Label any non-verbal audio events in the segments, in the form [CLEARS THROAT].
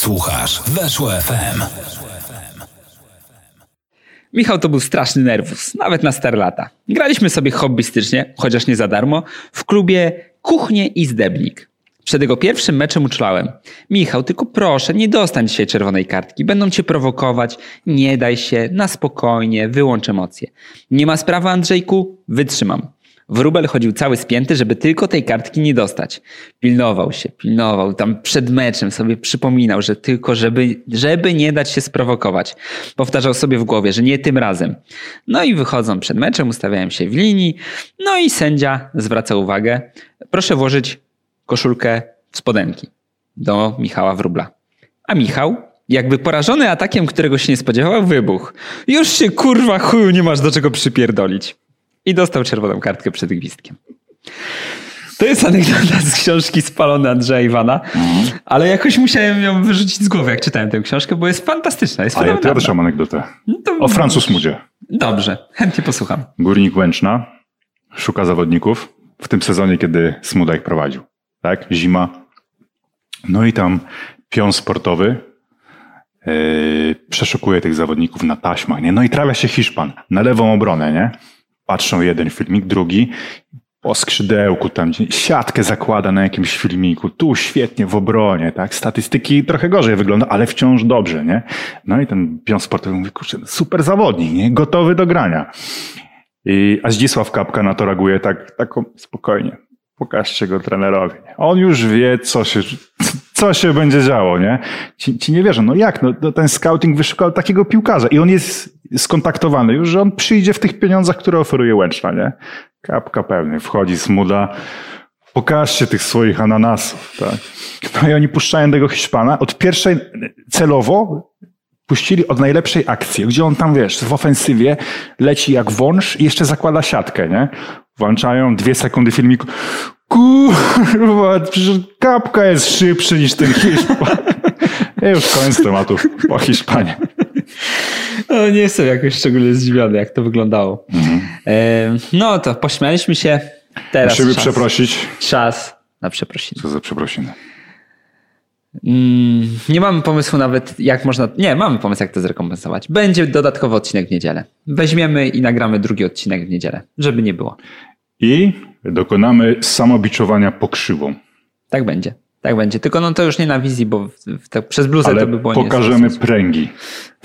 Słuchasz Weszło FM. Michał to był straszny nerwus, nawet na stare lata. Graliśmy sobie hobbystycznie, chociaż nie za darmo, w klubie Kuchnie i Zdebnik. Przed jego pierwszym meczem uczulałem. Michał, tylko proszę, nie dostań dzisiaj czerwonej kartki. Będą cię prowokować. Nie daj się, na spokojnie, wyłącz emocje. Nie ma sprawy, Andrzejku? Wytrzymam. Wróbel chodził cały spięty, żeby tylko tej kartki nie dostać. Pilnował się, pilnował. Tam przed meczem sobie przypominał, że tylko żeby, żeby nie dać się sprowokować. Powtarzał sobie w głowie, że nie tym razem. No i wychodzą przed meczem, ustawiałem się w linii. No i sędzia zwraca uwagę. Proszę włożyć koszulkę w spodenki do Michała Wróbla. A Michał, jakby porażony atakiem, którego się nie spodziewał, wybuchł. Już się kurwa chuju nie masz do czego przypierdolić. I dostał czerwoną kartkę przed gwizdkiem. To jest anegdota z książki Spalony Andrzeja Iwana, ale jakoś musiałem ją wyrzucić z głowy, jak czytałem tę książkę, bo jest fantastyczna. Jest A ja, też mam anegdotę. No O Francuz Mudzie. Dobrze, chętnie posłucham. Górnik Łęczna szuka zawodników w tym sezonie, kiedy Smuda ich prowadził. Tak? Zima. No i tam pion sportowy yy, przeszukuje tych zawodników na taśmach. Nie? No i trafia się Hiszpan na lewą obronę. Nie? Patrzą jeden filmik, drugi po skrzydełku tam siatkę zakłada na jakimś filmiku, tu świetnie w obronie, tak? Statystyki trochę gorzej wygląda, ale wciąż dobrze, nie? No i ten pion sportowy mówi, kurczę, super zawodnik, nie? Gotowy do grania. I, a Zdzisław Kapka na to reaguje tak, tak spokojnie. Pokażcie go trenerowi. On już wie, co się, co się będzie działo, nie? Ci, ci nie wierzą. No jak? No, no ten scouting wyszukał takiego piłkarza i on jest skontaktowany już, że on przyjdzie w tych pieniądzach, które oferuje Łęczna, nie? Kapka pewnie. Wchodzi Smuda. Pokażcie tych swoich ananasów, tak? No i oni puszczają tego Hiszpana. Od pierwszej celowo puścili od najlepszej akcji, gdzie on tam, wiesz, w ofensywie leci jak wąż i jeszcze zakłada siatkę, nie? Włączają dwie sekundy filmiku. Kurwa, przecież kapka jest szybszy niż ten Hiszpan. Już koniec tematu po Hiszpanie. No, nie jestem jakoś szczególnie zdziwiony, jak to wyglądało. E, no to pośmialiśmy się. Teraz Musimy czas, przeprosić. czas na przeprosiny. Co za przeprosiny. Mm, nie mamy pomysłu nawet, jak można. Nie, mamy pomysł, jak to zrekompensować. Będzie dodatkowy odcinek w niedzielę. Weźmiemy i nagramy drugi odcinek w niedzielę, żeby nie było. I dokonamy samobiczowania pokrzywą. Tak będzie. Tak będzie. Tylko no to już nie na wizji, bo w, w, tak przez bluzę Ale to by było pokażemy nie pręgi.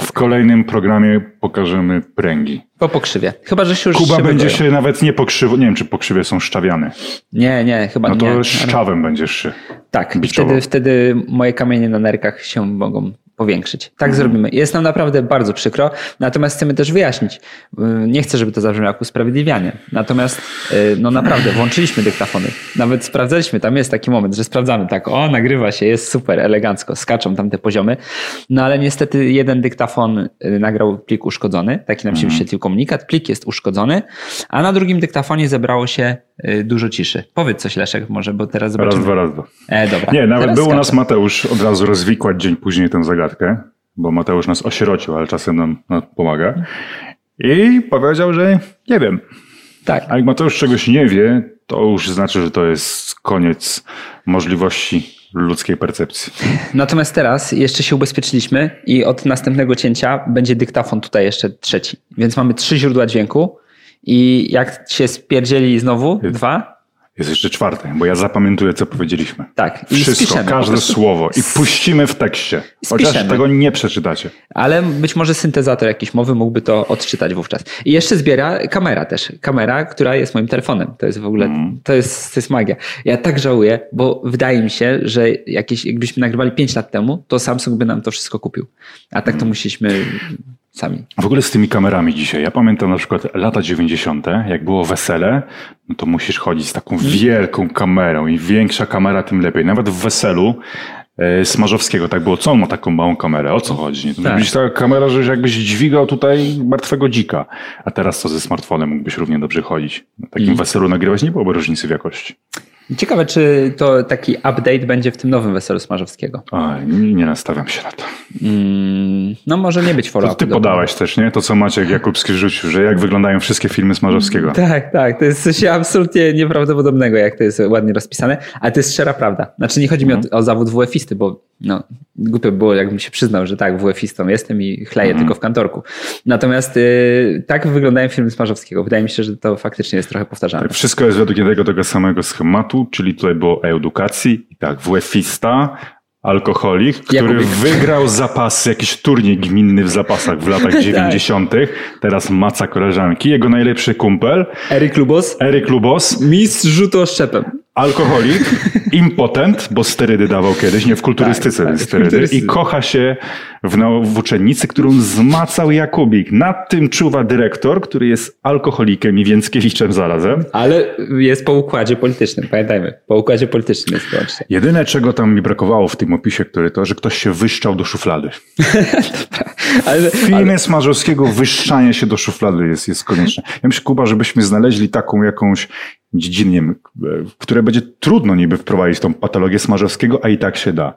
W kolejnym programie pokażemy pręgi. Po pokrzywie. Chyba, że się już Kuba się będzie się nawet nie pokrzywo, nie wiem czy pokrzywie są szczawiane. Nie, nie, chyba No to nie. szczawem będziesz szy. Tak, biczował. wtedy, wtedy moje kamienie na nerkach się mogą powiększyć. Tak Mhm. zrobimy. Jest nam naprawdę bardzo przykro, natomiast chcemy też wyjaśnić. Yy, Nie chcę, żeby to zabrzmiało jak usprawiedliwianie. Natomiast yy, no naprawdę włączyliśmy dyktafony. Nawet sprawdzaliśmy, tam jest taki moment, że sprawdzamy tak, o nagrywa się, jest super, elegancko, skaczą tam te poziomy. No ale niestety jeden dyktafon yy, nagrał plik uszkodzony, taki nam się Mhm. wyświetlił komunikat, plik jest uszkodzony, a na drugim dyktafonie zebrało się dużo ciszy. Powiedz coś Leszek może, bo teraz Raz, zobaczymy. dwa, raz, dwa. E, dobra. Nie, nawet Teraz był u nas. Mateusz od razu rozwikłać dzień później tę zagadkę, bo Mateusz nas osierocił, ale czasem nam no, pomaga. I powiedział, że nie wiem. Tak. A jak Mateusz czegoś nie wie, to już znaczy, że to jest koniec możliwości ludzkiej percepcji. [LAUGHS] Natomiast teraz jeszcze się ubezpieczyliśmy i od następnego cięcia będzie dyktafon tutaj jeszcze trzeci. Więc mamy trzy źródła dźwięku i jak się spierdzieli znowu dwa, Jest jeszcze czwarte, bo ja zapamiętuję, co powiedzieliśmy. tak. I Wszystko, spiszemy. każde słowo i puścimy w tekście. Chociaż Spiszemy. tego nie przeczytacie. Ale być może syntezator jakiejś mowy mógłby to odczytać wówczas. I jeszcze zbiera kamera też. Kamera, która jest moim telefonem. To jest w ogóle, to, jest, to jest magia. Ja tak żałuję, bo wydaje mi się, że jakieś, jakbyśmy nagrywali 5 lat temu, to Samsung by nam to wszystko kupił. A tak to musieliśmy sami. W ogóle z tymi kamerami dzisiaj. Ja pamiętam na przykład lata 90., jak było wesele, no to musisz chodzić z taką wielką kamerą i większa kamera, tym lepiej. Nawet w weselu e, Smarzowskiego tak było. Co on ma taką małą kamerę? O co chodzi? To Tak. być taka kamera, że jakbyś dźwigał tutaj martwego dzika. A teraz co ze smartfonem mógłbyś równie dobrze chodzić. Na takim weselu nagrywać nie byłoby różnicy w jakości. Ciekawe, czy to taki update będzie w tym nowym weselu Smarzowskiego. Oj, nie, nastawiam się na to. Mm, no może nie być follow To ty podałeś też, nie? To co Maciek Jakubski rzucił, że jak wyglądają wszystkie filmy Smarzowskiego. Tak, tak. To jest coś absolutnie nieprawdopodobnego, jak to jest ładnie rozpisane, ale to jest szczera prawda. Znaczy nie chodzi mi o, o zawód WF-isty, bo No, głupio było, jakbym się przyznał, że tak, WF-istą jestem i chleję Mhm. tylko w kantorku. Natomiast y, tak wyglądają filmy Smarzowskiego. Wydaje mi się, że to faktycznie jest trochę powtarzalne. Tak, wszystko jest według jednego tego samego schematu, czyli tutaj było edukacji. I tak, WF-ista, alkoholik, który Jakubik. wygrał zapasy, jakiś turniej gminny w zapasach w latach [LAUGHS] 90. Teraz maca koleżanki. Jego najlepszy kumpel, Eryk Lubos, Eryk Lubos, mistrz rzutu oszczepem. Alkoholik, impotent, bo sterydy dawał kiedyś, nie w kulturystyce Tak, tak, sterydy, kulturystyce. i kocha się w, nau- w uczennicy, którą zmacał Jakubik. Nad tym czuwa dyrektor, który jest alkoholikiem i Więckiewiczem zarazem. Ale jest po układzie politycznym, pamiętajmy. Po układzie politycznym jest wyłącznie. Jedyne, czego tam mi brakowało w tym opisie, który to, że ktoś się wyszczał do szuflady. [LAUGHS] Ale, filmie Smarzowskiego wyszczanie się do szuflady jest, jest konieczne. Ja myślę, Kuba, żebyśmy znaleźli taką jakąś dziedzinę, nie wiem, w której będzie trudno niby wprowadzić tą patologię Smarzowskiego, a i tak się da.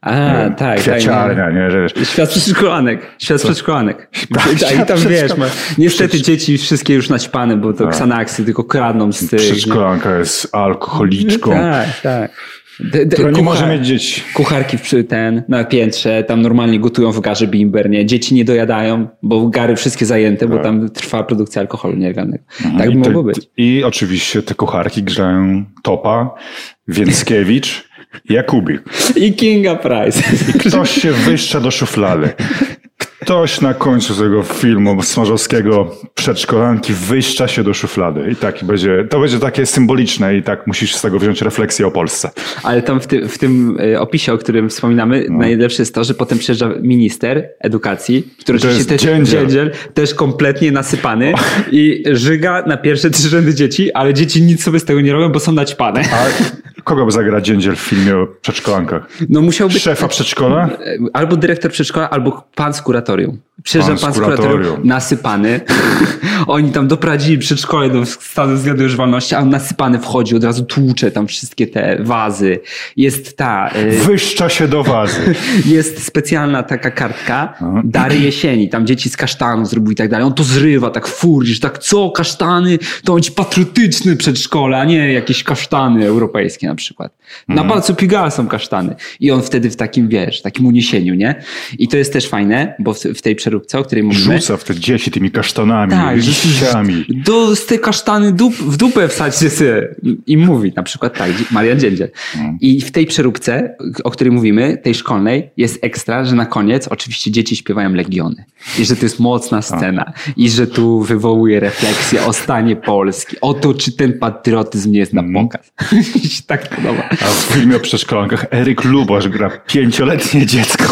a, Nie wiem, tak, Kwiaciarnia, nie, że wiesz, tak. Świat przedszkolanek. Świat przedszkolanek. [LAUGHS] Tak, Tak, I świat tam wiesz, ma, niestety dzieci wszystkie już naćpane, bo to Xanaxy tylko kradną z tych. przedszkolanka jest alkoholiczką, Tak, tak. D- d- nie może mieć dzieci. Kucharki przy ten, na piętrze, tam normalnie gotują w garze bimber, nie? Dzieci nie dojadają, bo gary wszystkie zajęte, bo tam trwa produkcja alkoholu nielegalnego. Tak by I, mogło być. I oczywiście te kucharki grzają Topa, Więckiewicz, Jakubik. I Kinga Price. Ktoś się wyszcza do szuflady. [LAUGHS] Ktoś na końcu tego filmu Smarzowskiego przedszkolanki wyszcza się do szuflady. I tak będzie, to będzie takie symboliczne i tak musisz z tego wziąć refleksję o Polsce. Ale tam w, ty, w tym y, opisie, o którym wspominamy, No. najlepsze jest to, że potem przyjeżdża minister edukacji, który To oczywiście jest też, dziędziel. dziędziel, też kompletnie nasypany i żyga na pierwsze trzy rzędy dzieci, ale dzieci nic sobie z tego nie robią, bo są naćpane. A kogo by zagrać dziędziel w filmie o przedszkolankach? No musiał być Szefa przedszkola? albo dyrektor przedszkola, albo pan z kuratorium. Przyjeżdża Pan z kuratorium, kuratorium. nasypany. [LAUGHS] Oni tam doprowadzili przedszkole do stanu względu używalności, a on nasypany wchodzi, od razu tłucze tam wszystkie te wazy. Jest ta... y, Wyszcza się do wazy. [LAUGHS] jest specjalna taka kartka No. Dary Jesieni, tam dzieci z kasztanu zrobił i tak dalej. On to zrywa, tak furisz, tak co, kasztany? To być patriotyczny przedszkole, a nie jakieś kasztany europejskie na przykład. Na Mhm. palcu Pigalle są kasztany. I on wtedy w takim, wiesz, takim uniesieniu, nie? I to jest też fajne, bo w, tej przeróbce, o której mówimy... Rzuca w te dzieci tymi kasztanami, Tak, liściami. do, z te kasztany dup, w dupę wsadźcie sobie. I mówi na przykład tak, Marian Dziędziel. I w tej przeróbce, o której mówimy, tej szkolnej, jest ekstra, że na koniec oczywiście dzieci śpiewają Legiony. I że to jest mocna scena. I że tu wywołuje refleksję o stanie Polski. O to, czy ten patriotyzm nie jest na pokaz. [LAUGHS] Mi się tak. A w filmie o przedszkolankach Eryk Lubosz gra pięcioletnie dziecko,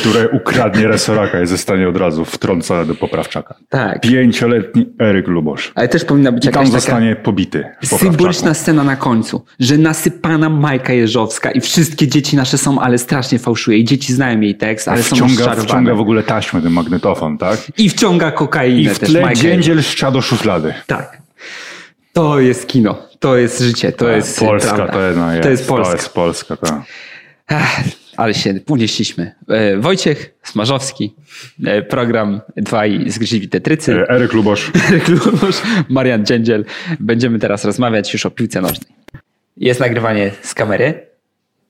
które ukradnie resoraka i zostanie od razu wtrącone do poprawczaka. Tak. Pięcioletni Eryk Lubosz. Ale też powinna być I tam jakaś taka... zostanie pobity. Symboliczna scena na końcu, że nasypana Majka Jeżowska i wszystkie dzieci nasze są, ale strasznie fałszuje i dzieci znają jej tekst, ale są Wciąga, rozczarowane. wciąga w ogóle taśmę, ten magnetofon, tak? I wciąga kokainę I w też tle Majka dziędziel szcza do szuflady. Tak. To jest kino, to jest życie, to jest Polska prawda. to, no jest, to jest Polska. To jest Polska, tak. Ale się unieśliśmy. E, Wojciech Smarzowski, e, program Dwaj zgrzywi tetrycy. E, Eryk Lubosz. [LAUGHS] Klubosz, Marian Dziędziel. Będziemy teraz rozmawiać już o piłce nożnej. Jest nagrywanie z kamery.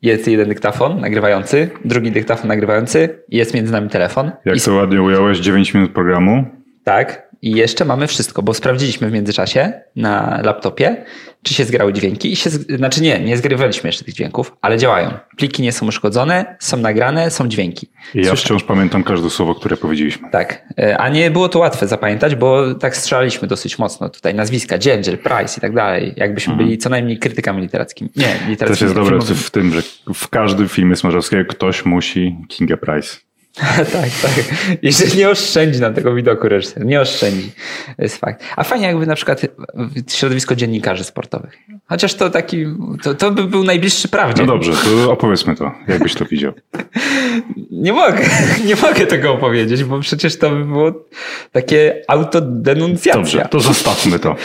Jest jeden dyktafon nagrywający, drugi dyktafon nagrywający. Jest między nami telefon. Jak I, to ładnie ująłeś, 9 minut programu. tak. I jeszcze mamy wszystko, bo sprawdziliśmy w międzyczasie na laptopie, czy się zgrały dźwięki. I się, znaczy nie, nie zgrywaliśmy jeszcze tych dźwięków, ale działają. Pliki nie są uszkodzone, są nagrane, są dźwięki. Ja Słyszę- wciąż pamiętam każde słowo, które powiedzieliśmy. Tak, E, a nie było to łatwe zapamiętać, bo tak strzelaliśmy dosyć mocno tutaj. Nazwiska, Dziędziel, Price i tak dalej. Jakbyśmy byli co najmniej krytykami literackimi. Nie, literackimi. Mhm. Też jest dobre w tym, że w każdym filmie Smarzowskiego ktoś musi Kinga Price. [LAUGHS] tak, tak. Że nie oszczędzi nam tego widoku reżyser. Nie oszczędzi. To jest fakt. A fajnie jakby na przykład środowisko dziennikarzy sportowych. Chociaż to taki, to, to by był najbliższy prawdzie. No dobrze, to opowiedzmy to, jakbyś to widział. [LAUGHS] Nie mogę, nie mogę tego opowiedzieć, bo przecież to by było takie autodenuncjacja. Dobrze, to zostawmy to.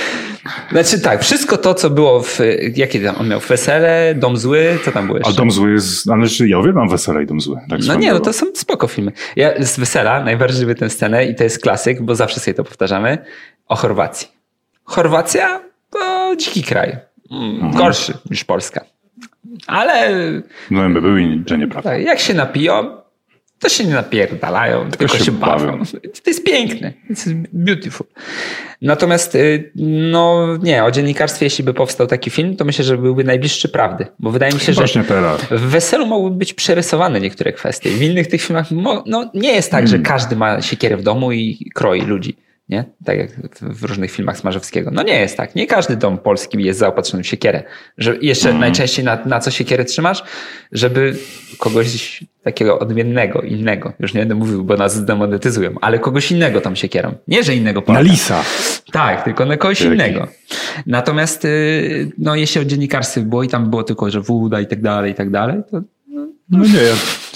Znaczy tak, wszystko to, co było w, jakie tam on miał, wesele, dom zły, co tam było A jeszcze? Dom Zły jest, ale że ja uwielbiam Wesele i Dom Zły. Tak No nie, no to są spoko filmy. Ja z wesela najbardziej lubię tę scenę i to jest klasyk, bo zawsze sobie to powtarzamy, o Chorwacji. Chorwacja to dziki kraj. Mm, Mhm. Gorszy niż Polska. Ale No by były, że nieprawda. tak, jak się napiją, to się nie napierdalają, tylko, się się bawią. bawią. To jest piękne. It's beautiful. Natomiast, y, no nie, o dziennikarstwie, jeśli by powstał taki film, to myślę, że byłby najbliższy prawdy. Bo wydaje mi się, że Właśnie teraz. w Weselu mogłyby być przerysowane niektóre kwestie. W innych tych filmach no, nie jest tak, że każdy ma siekierę w domu i kroi ludzi. Nie? Tak jak w różnych filmach Smarzowskiego. No nie jest tak. Nie każdy dom polski jest zaopatrzony w siekierę. Że jeszcze najczęściej na, na co siekierę trzymasz? Żeby kogoś takiego odmiennego, innego. Już nie będę mówił, bo nas zdemonetyzują, ale kogoś innego tam siekierą. Nie, że innego Na Polaka. lisa. Tak, tylko na kogoś Wielki. innego. Natomiast y, no, jeśli o dziennikarstwie było i tam było tylko, że Wuda i tak dalej, i tak dalej, to No nie, ja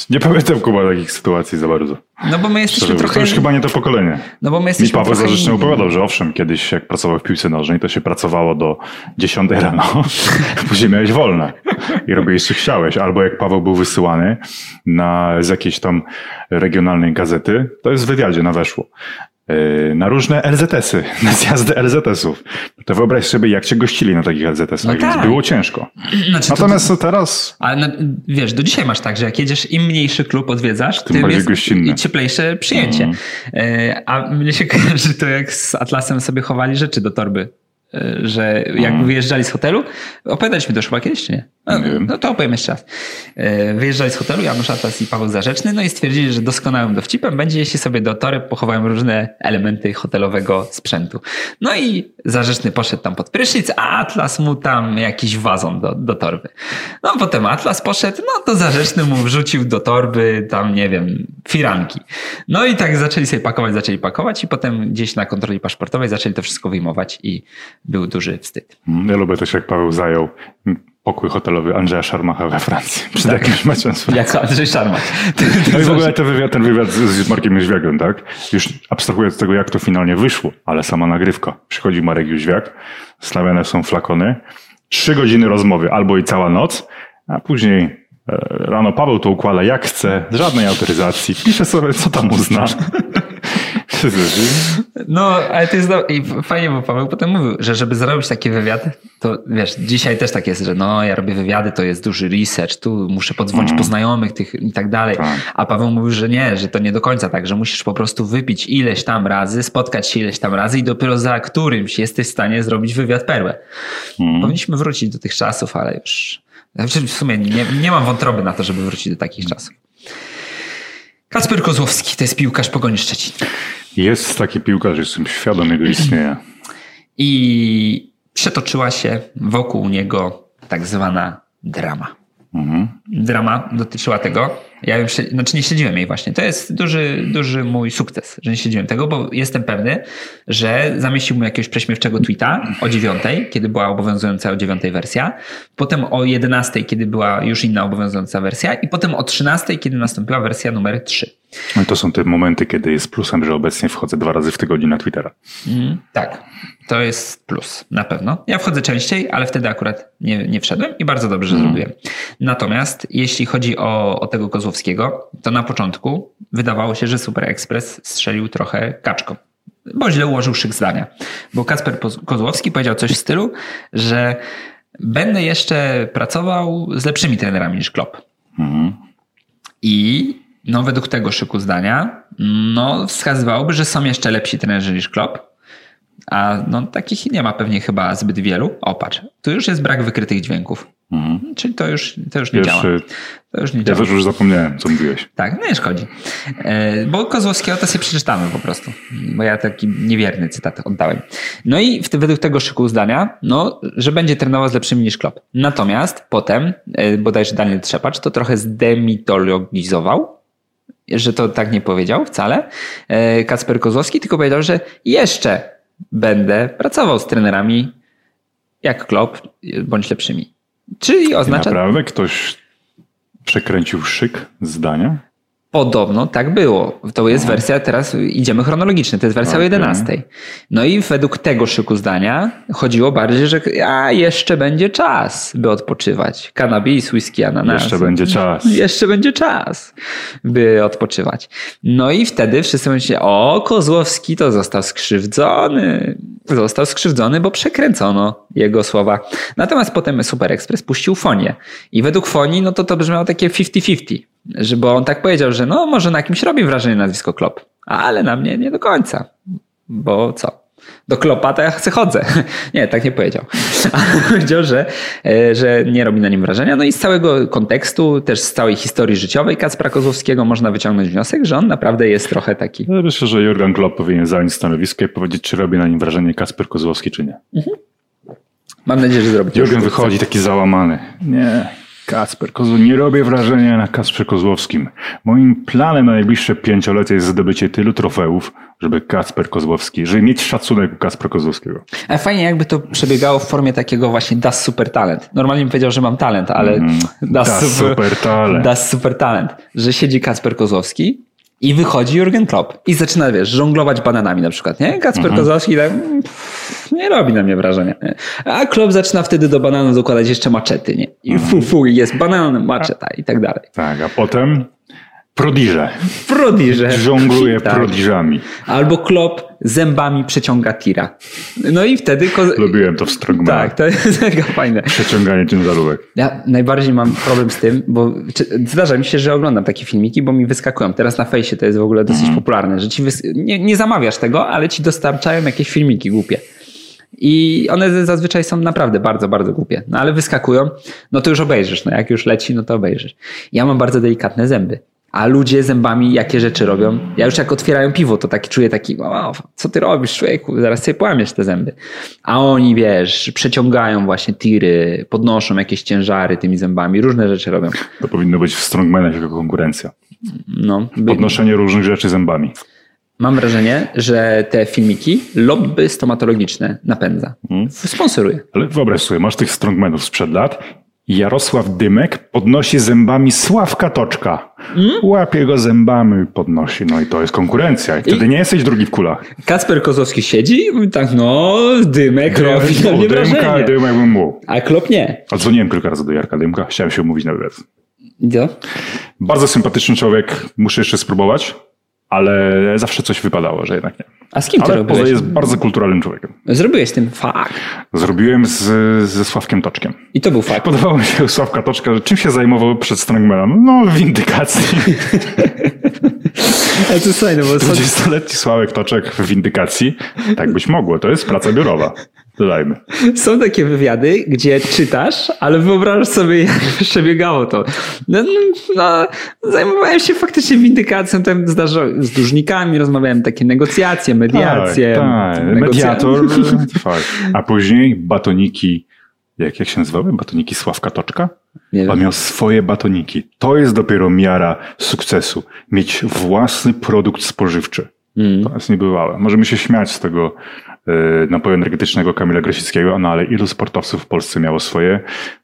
nie pamiętam Kuba takich sytuacji za bardzo. no bo my jesteśmy Szczerze, trochę... to już chyba nie to pokolenie. No bo my Mi jesteśmy Paweł trochę Zarzeczny inni. opowiadał, że owszem, kiedyś jak pracował w piłce nożnej, to się pracowało do 10 rano, [LAUGHS] później miałeś wolne i robiłeś co chciałeś. Albo jak Paweł był wysyłany na, z jakiejś tam regionalnej gazety, to jest w wywiadzie na weszło, na różne LZS-y, [LAUGHS] na zjazdy LZS-ów. To wyobraź sobie, jak cię gościli na takich LZS-ach, No więc tak. było ciężko. Znaczy, to- Natomiast to teraz Ale no, wiesz, do dzisiaj masz tak, że jak jedziesz, im mniejszy klub odwiedzasz, tym, bardziej jest gościnny. i cieplejsze przyjęcie. E, A mnie się [LAUGHS] kojarzy to, jak z Atlasem sobie chowali rzeczy do torby. E, Że jak wyjeżdżali z hotelu, opowiadaliśmy to chyba kiedyś, czy nie? No, Nie wiem. no to opowiem jeszcze raz. E, Wyjeżdżali z hotelu Janusz Atlas i Paweł Zarzeczny, no i stwierdzili, że doskonałym dowcipem będzie, jeśli sobie do toreb pochowają różne elementy hotelowego sprzętu. No i Zarzeczny poszedł tam pod prysznic, a Atlas mu tam jakiś wazon do, do torby. No potem Atlas poszedł, no to Zarzeczny mu wrzucił do torby tam, nie wiem, firanki. No i tak zaczęli sobie pakować, zaczęli pakować i potem gdzieś na kontroli paszportowej zaczęli to wszystko wyjmować i był duży wstyd. Ja lubię też, jak Paweł zajął pokój hotelowy Andrzeja Szarmacha we Francji. Przed Tak. jakimś meczem z Francją. Jak Andrzej Szarmak. No i w ogóle ten wywiad, ten wywiad z, z Markiem Jóźwiakiem, tak? Już abstrahując od tego, jak to finalnie wyszło, ale sama nagrywka. Przychodzi Marek Jóźwiak, stawiane są flakony, trzy godziny rozmowy, albo i cała noc, a później e, rano Paweł to układa jak chce, żadnej autoryzacji, pisze sobie, co tam uzna. No, ale to jest do... i fajnie, bo Paweł potem mówił, że żeby zrobić taki wywiad, to wiesz, dzisiaj też tak jest, że no, ja robię wywiady, to jest duży research, tu muszę podzwonić po znajomych tych i tak dalej. Tak. A Paweł mówił, że nie, że to nie do końca tak, że musisz po prostu wypić ileś tam razy, spotkać się ileś tam razy i dopiero za którymś jesteś w stanie zrobić wywiad perłę. Powinniśmy wrócić do tych czasów, ale już... Znaczy, w sumie nie, nie mam wątroby na to, żeby wrócić do takich czasów. Kacper Kozłowski to jest piłkarz Pogoni Szczecin. Jest taki piłkarz, jestem świadom jego istnienia. I przetoczyła się wokół niego tak zwana drama. Drama dotyczyła tego. Ja śled... znaczy nie śledziłem jej właśnie. To jest duży, duży mój sukces, że nie śledziłem tego, bo jestem pewny, że zamieścił mu jakiegoś prześmiewczego tweeta o dziewiątej, kiedy była obowiązująca o dziewiątej wersja, potem o jedenastej, kiedy była już inna obowiązująca wersja i potem o trzynastej, kiedy nastąpiła wersja numer trzy. No to są te momenty, kiedy jest plusem, że obecnie wchodzę dwa razy w tygodniu na Twittera. Mm, tak, to jest plus, na pewno. Ja wchodzę częściej, ale wtedy akurat nie, nie wszedłem i bardzo dobrze zrobiłem. Natomiast jeśli chodzi o, o tego Kozłowskiego, to na początku wydawało się, że Super Express strzelił trochę kaczką. Bo źle ułożył szyk zdania. Bo Kasper Kozłowski powiedział coś w stylu, że będę jeszcze pracował z lepszymi trenerami niż Klopp. I no, według tego szyku zdania, no, wskazywałoby, że są jeszcze lepsi trenerzy niż Klopp. A no, takich nie ma pewnie chyba zbyt wielu. O, patrz, tu już jest brak wykrytych dźwięków. Czyli to już, to już nie Wiesz, działa. To już nie ja działa. też już zapomniałem, co mówiłeś. Tak, no nie szkodzi. E, Bo Kozłowskiego to sobie przeczytamy po prostu. Bo ja taki niewierny cytat oddałem. No i w, według tego szyku zdania, no, że będzie trenował z lepszymi niż Klopp. Natomiast potem, e, bodajże Daniel Trzepacz to trochę zdemitologizował, że to tak nie powiedział wcale. E, Kacper Kozłowski tylko powiedział, że jeszcze będę pracował z trenerami jak Klopp, bądź lepszymi. Czyli I oznacza... naprawdę ktoś przekręcił szyk zdania? Podobno tak było. To jest wersja, teraz idziemy chronologicznie, to jest wersja o 11. No i według tego szyku zdania chodziło bardziej, że a jeszcze będzie czas, by odpoczywać. Cannabis, whisky, ananas. Jeszcze będzie czas. Jeszcze będzie czas, by odpoczywać. No i wtedy wszyscy myśleli, o, Kozłowski to został skrzywdzony. Został skrzywdzony, bo przekręcono jego słowa. Natomiast potem Super Express puścił fonię. I według fonii, no to to brzmiało takie 50-50. Że, bo on tak powiedział, że no może na kimś robi wrażenie nazwisko Klop, ale na mnie nie do końca. Bo co? Do Klopa to ja chcę chodzę. [LAUGHS] Nie, tak nie powiedział. [LAUGHS] Ale powiedział, że, e, że nie robi na nim wrażenia. No i z całego kontekstu, też z całej historii życiowej Kacpra Kozłowskiego można wyciągnąć wniosek, że on naprawdę jest trochę taki. Ja myślę, że Jurgen Klopp powinien zająć stanowisko i powiedzieć, czy robi na nim wrażenie Kasper Kozłowski, czy nie. Mam nadzieję, że zrobi Jurgen wychodzi taki załamany. Nie, Kacper Kozłowski. Nie robię wrażenia na Kacprze Kozłowskim. Moim planem na najbliższe pięciolecie jest zdobycie tylu trofeów, żeby Kacper Kozłowski, żeby mieć szacunek u Kacpra Kozłowskiego. Ale fajnie jakby to przebiegało w formie takiego właśnie das super talent. Normalnie bym powiedział, że mam talent, ale das, Das super talent. Das super talent. Że siedzi Kacper Kozłowski i wychodzi Jurgen Klopp i zaczyna, wiesz, żonglować bananami na przykład, nie? Kacper Kozłowski tak mm, pff, nie robi na mnie wrażenia. Nie? A Klopp zaczyna wtedy do bananów dokładać jeszcze maczety, nie? I fu, fu, i jest banan, maczeta i tak dalej. Tak, a potem prodiże. Prodiże. Żongluje [LAUGHS] Tak. prodiżami. Albo Klopp zębami przeciąga tira. No i wtedy... Ko- Lubiłem to w Strongmanie. tak, to jest [LAUGHS] mega fajne. Przeciąganie ciężarówek. Ja najbardziej mam problem z tym, bo zdarza mi się, że oglądam takie filmiki, bo mi wyskakują. Teraz na fejsie to jest w ogóle dosyć popularne, że ci wys... nie, nie zamawiasz tego, ale ci dostarczają jakieś filmiki głupie. I one zazwyczaj są naprawdę bardzo, bardzo głupie. No ale wyskakują, no to już obejrzysz. No jak już leci, no to obejrzysz. Ja mam bardzo delikatne zęby. A ludzie zębami jakie rzeczy robią? Ja już jak otwierają piwo, to taki czuję taki, wow, co ty robisz, człowieku? Zaraz sobie połamiesz te zęby. A oni, wiesz, przeciągają właśnie tiry, podnoszą jakieś ciężary tymi zębami, różne rzeczy robią. To powinno być w Strongmanach jako konkurencja. No, by, Podnoszenie różnych rzeczy zębami. mam wrażenie, że te filmiki lobby stomatologiczne napędza. Sponsoruje. Ale wyobraź sobie, masz tych strongmanów sprzed lat Jarosław Dymek podnosi zębami Sławka Toczka. Łapie go zębami, podnosi. No i to jest konkurencja. I wtedy nie jesteś drugi w kulach. Kacper Kozłowski siedzi i tak, no, dymek robi na mnie Dymka, wrażenie. Dymek bym mu. A Klop nie. A dzwoniłem kilka razy do Jarka Dymka, chciałem się umówić na wywiad. Co? Bardzo sympatyczny człowiek, muszę jeszcze spróbować, ale zawsze coś wypadało, że jednak nie. A z kim ty Ale poza robiłeś? jest bardzo kulturalnym człowiekiem. Zrobiłeś tym fakt. Zrobiłem z, ze Sławkiem Toczkiem. I to był fakt. Podobało mi się Sławka Toczka, że czym się zajmował przed Strongmanem? No, windykacji. [LAUGHS] Ale to jest fajne, bo są, 20-letni Sławek Toczek w windykacji. Tak być mogło, to jest praca biurowa. Dodajmy. są takie wywiady, gdzie czytasz, ale wyobrażasz sobie, [LAUGHS] jak przebiegało to. No, no, no, zajmowałem się faktycznie windykacją, tam zdarzało, z dłużnikami rozmawiałem, takie negocjacje, mediacje. Tak, tak. Mediator. Fakt. A później batoniki, jak, jak się nazywały? Batoniki Sławka Toczka? Nie wiem. miał swoje batoniki. To jest dopiero miara sukcesu. Mieć własny produkt spożywczy. Mm. To jest niebywałe. Możemy się śmiać z tego napoju energetycznego Kamila Grosickiego, no ale ilu sportowców w Polsce miało swoje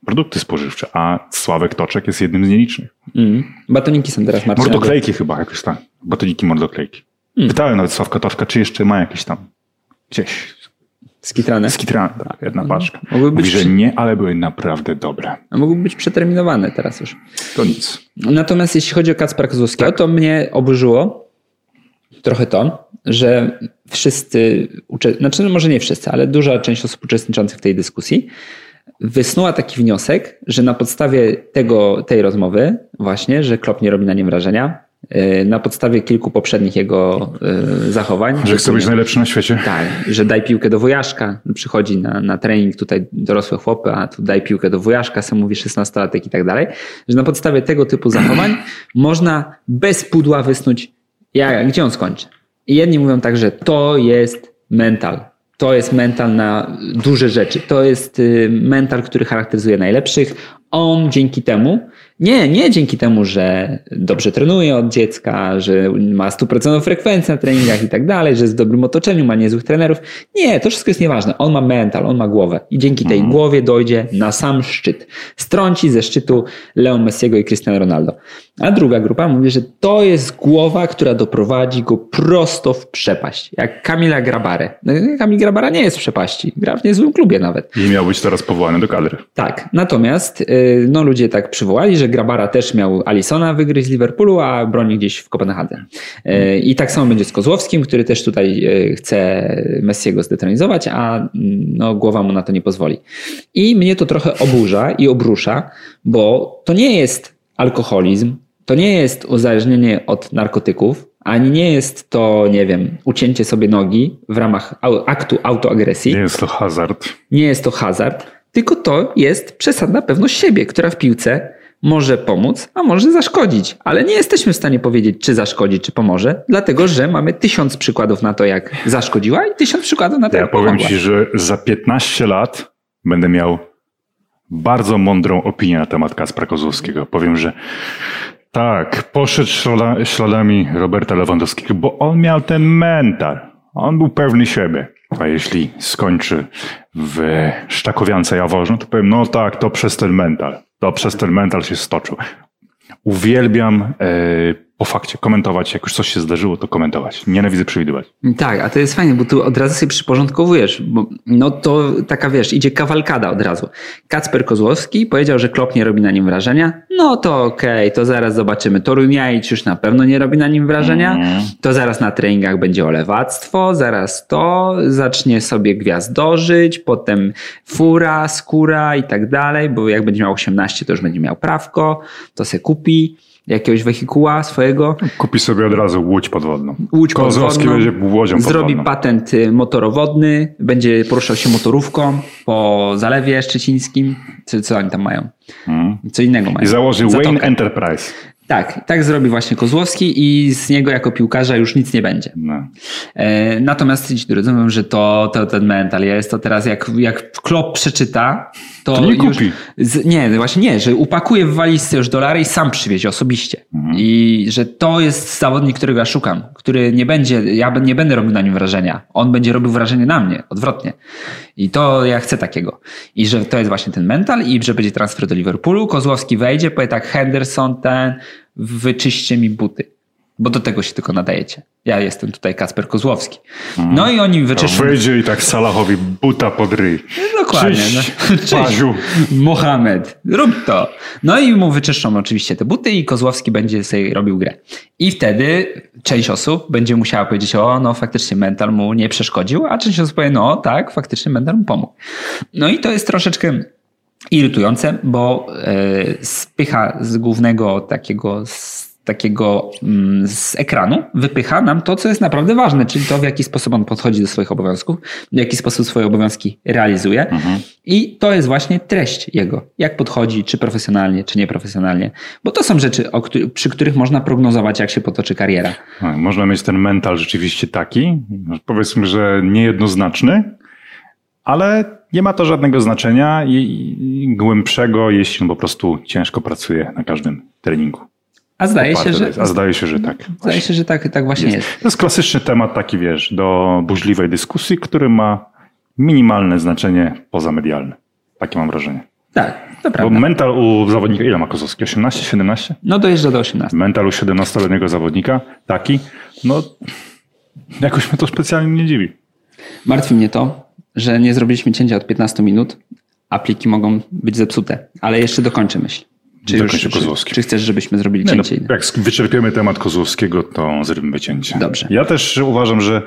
produkty spożywcze, a Sławek Toczek jest jednym z nielicznych. Mm. Batoniki są teraz Marcina. Mordoklejki chyba, jakoś tak. Batoniki mordoklejki. Hmm. Pytałem nawet Sławka Toczka, czy jeszcze ma jakieś tam gdzieś Skitrane. skitrane, tak, jedna paczka. Hmm. Mogły być Mówi, że nie, ale były naprawdę dobre. A mogły być przeterminowane teraz już. To nic. Natomiast jeśli chodzi o Kacpra Kozłowskiego, to mnie oburzyło trochę to, że wszyscy, znaczy no może nie wszyscy, ale duża część osób uczestniczących w tej dyskusji wysnuła taki wniosek, że na podstawie tego, tej rozmowy właśnie, że Klop nie robi na nim wrażenia, yy, na podstawie kilku poprzednich jego yy, zachowań. Że chce być najlepszy na świecie. Tak, że daj piłkę do wujaszka, przychodzi na, na trening tutaj dorosłe chłopy, a tu daj piłkę do wujaszka, sam mówi 16-latek i tak dalej, że na podstawie tego typu zachowań [CLEARS THROAT] można bez pudła wysnuć, ja, gdzie on skończy. I jedni mówią tak, że to jest mental. To jest mental na duże rzeczy. To jest y, mental, który charakteryzuje najlepszych. On dzięki temu Nie, nie dzięki temu, że dobrze trenuje od dziecka, że ma stuprocentową frekwencję na treningach i tak dalej, że jest w dobrym otoczeniu, ma niezłych trenerów. Nie, to wszystko jest nieważne. On ma mental, on ma głowę i dzięki tej Mhm. głowie dojdzie na sam szczyt. Strąci ze szczytu Leon Messiego i Cristiano Ronaldo. A druga grupa mówi, że to jest głowa, która doprowadzi go prosto w przepaść. Jak Kamila Grabarę. No, Kamil Grabara nie jest w przepaści. Gra w niezłym klubie nawet. I miał być teraz powołany do kadry. Tak, natomiast y, no, ludzie tak przywołali, że Grabara też miał Alisona wygryźć z Liverpoolu, a broni gdzieś w Kopenhadze. Y, I tak samo będzie z Kozłowskim, który też tutaj y, chce Messiego zdetronizować, a no, głowa mu na to nie pozwoli. I mnie to trochę oburza i obrusza, bo to nie jest alkoholizm, to nie jest uzależnienie od narkotyków, ani nie jest to, nie wiem, ucięcie sobie nogi w ramach aktu autoagresji Nie jest to hazard. nie jest to hazard, tylko to jest przesadna pewność siebie, która w piłce może pomóc, a może zaszkodzić. Ale nie jesteśmy w stanie powiedzieć, czy zaszkodzi, czy pomoże, dlatego że mamy tysiąc przykładów na to, jak zaszkodziła i tysiąc przykładów na to, Ja jak powiem pomogła. ci, że za 15 lat będę miał bardzo mądrą opinię na temat Kacpra Kozłowskiego. Powiem, że tak, poszedł ślada, śladami Roberta Lewandowskiego, bo on miał ten mental. On był pewny siebie. A jeśli skończy w Sztakowiance Jaworzno, to powiem, no tak, to przez ten mental. To przez ten mental się stoczył. Uwielbiam e, po fakcie komentować, jak już coś się zdarzyło, to komentować. Nienawidzę przewidywać. Tak, a to jest fajne, bo tu od razu sobie przyporządkowujesz, bo no to taka wiesz, idzie kawalkada od razu. Kacper Kozłowski powiedział, że Klop nie robi na nim wrażenia. No to okej, to zaraz zobaczymy. Toruniajcz już na pewno nie robi na nim wrażenia. To zaraz na treningach będzie olewactwo, zaraz to, zacznie sobie gwiazdożyć, potem fura, skóra i tak dalej, bo jak będzie miał 18, to już będzie miał prawko, to se kupi jakiegoś wehikuła swojego. Kupi sobie od razu łódź podwodną. Łódź Kozłowski podwodną, będzie łodzią Zrobi podwodną. patent y, motorowodny, będzie poruszał się motorówką po Zalewie Szczecińskim. Co, co oni tam mają? Co innego mają. I założy Zatokę. Wayne Enterprise. Tak, tak zrobi właśnie Kozłowski i z niego jako piłkarza już nic nie będzie. No. E, natomiast ci mówią, że to, to ten mental jest, to teraz jak, jak Klopp przeczyta, to, To nie już, kupi. Z, nie, właśnie nie, że upakuje w walizce już dolary i sam przywiezie osobiście. Mhm. I że to jest zawodnik, którego ja szukam, który nie będzie, ja nie będę robił na nim wrażenia. On będzie robił wrażenie na mnie, odwrotnie. I to ja chcę takiego. I że to jest właśnie ten mental i że będzie transfer do Liverpoolu. Kozłowski wejdzie, powie tak, Henderson ten, wyczyście mi buty. Bo do tego się tylko nadajecie. Ja jestem tutaj Kasper Kozłowski. No i oni wyczyszczą. Wyjdzie i tak Salahowi buta pod ryj. Dokładnie. No. [LAUGHS] Cześć, Paziu. Mohamed, rób to. No i mu wyczyszczą oczywiście te buty i Kozłowski będzie sobie robił grę. I wtedy część osób będzie musiała powiedzieć, o no faktycznie mental mu nie przeszkodził, a część osób powie, no tak, faktycznie mental mu pomógł. No i to jest troszeczkę irytujące, bo e, spycha z głównego takiego z takiego mm, z ekranu wypycha nam to, co jest naprawdę ważne, czyli to, w jaki sposób on podchodzi do swoich obowiązków, w jaki sposób swoje obowiązki realizuje. I to jest właśnie treść jego. Jak podchodzi, czy profesjonalnie, czy nieprofesjonalnie. Bo to są rzeczy, przy których można prognozować, jak się potoczy kariera. No, Można mieć ten mental rzeczywiście taki, powiedzmy, że niejednoznaczny, ale nie ma to żadnego znaczenia i, głębszego, jeśli on po prostu ciężko pracuje na każdym treningu. A zdaje się, że, jest. A zdaje się, że tak. zdaje się, że tak, tak właśnie jest. To jest klasyczny temat taki, wiesz, do burzliwej dyskusji, który ma minimalne znaczenie pozamedialne. Takie mam wrażenie. Tak, to Bo prawda. mental u zawodnika, ile ma Kozłowski? 18, 17? No dojeżdża do 18. Mental u 17-letniego zawodnika, taki, no jakoś mnie to specjalnie nie dziwi. Martwi mnie to, że nie zrobiliśmy cięcia od 15 minut, a pliki mogą być zepsute. Ale jeszcze dokończę myśl. Czy, Dokończę czy, czy chcesz, żebyśmy zrobili Nie, no, cięcie? jak wyczerpiemy temat Kozłowskiego, to zrobimy cięcie. Dobrze. Ja też uważam, że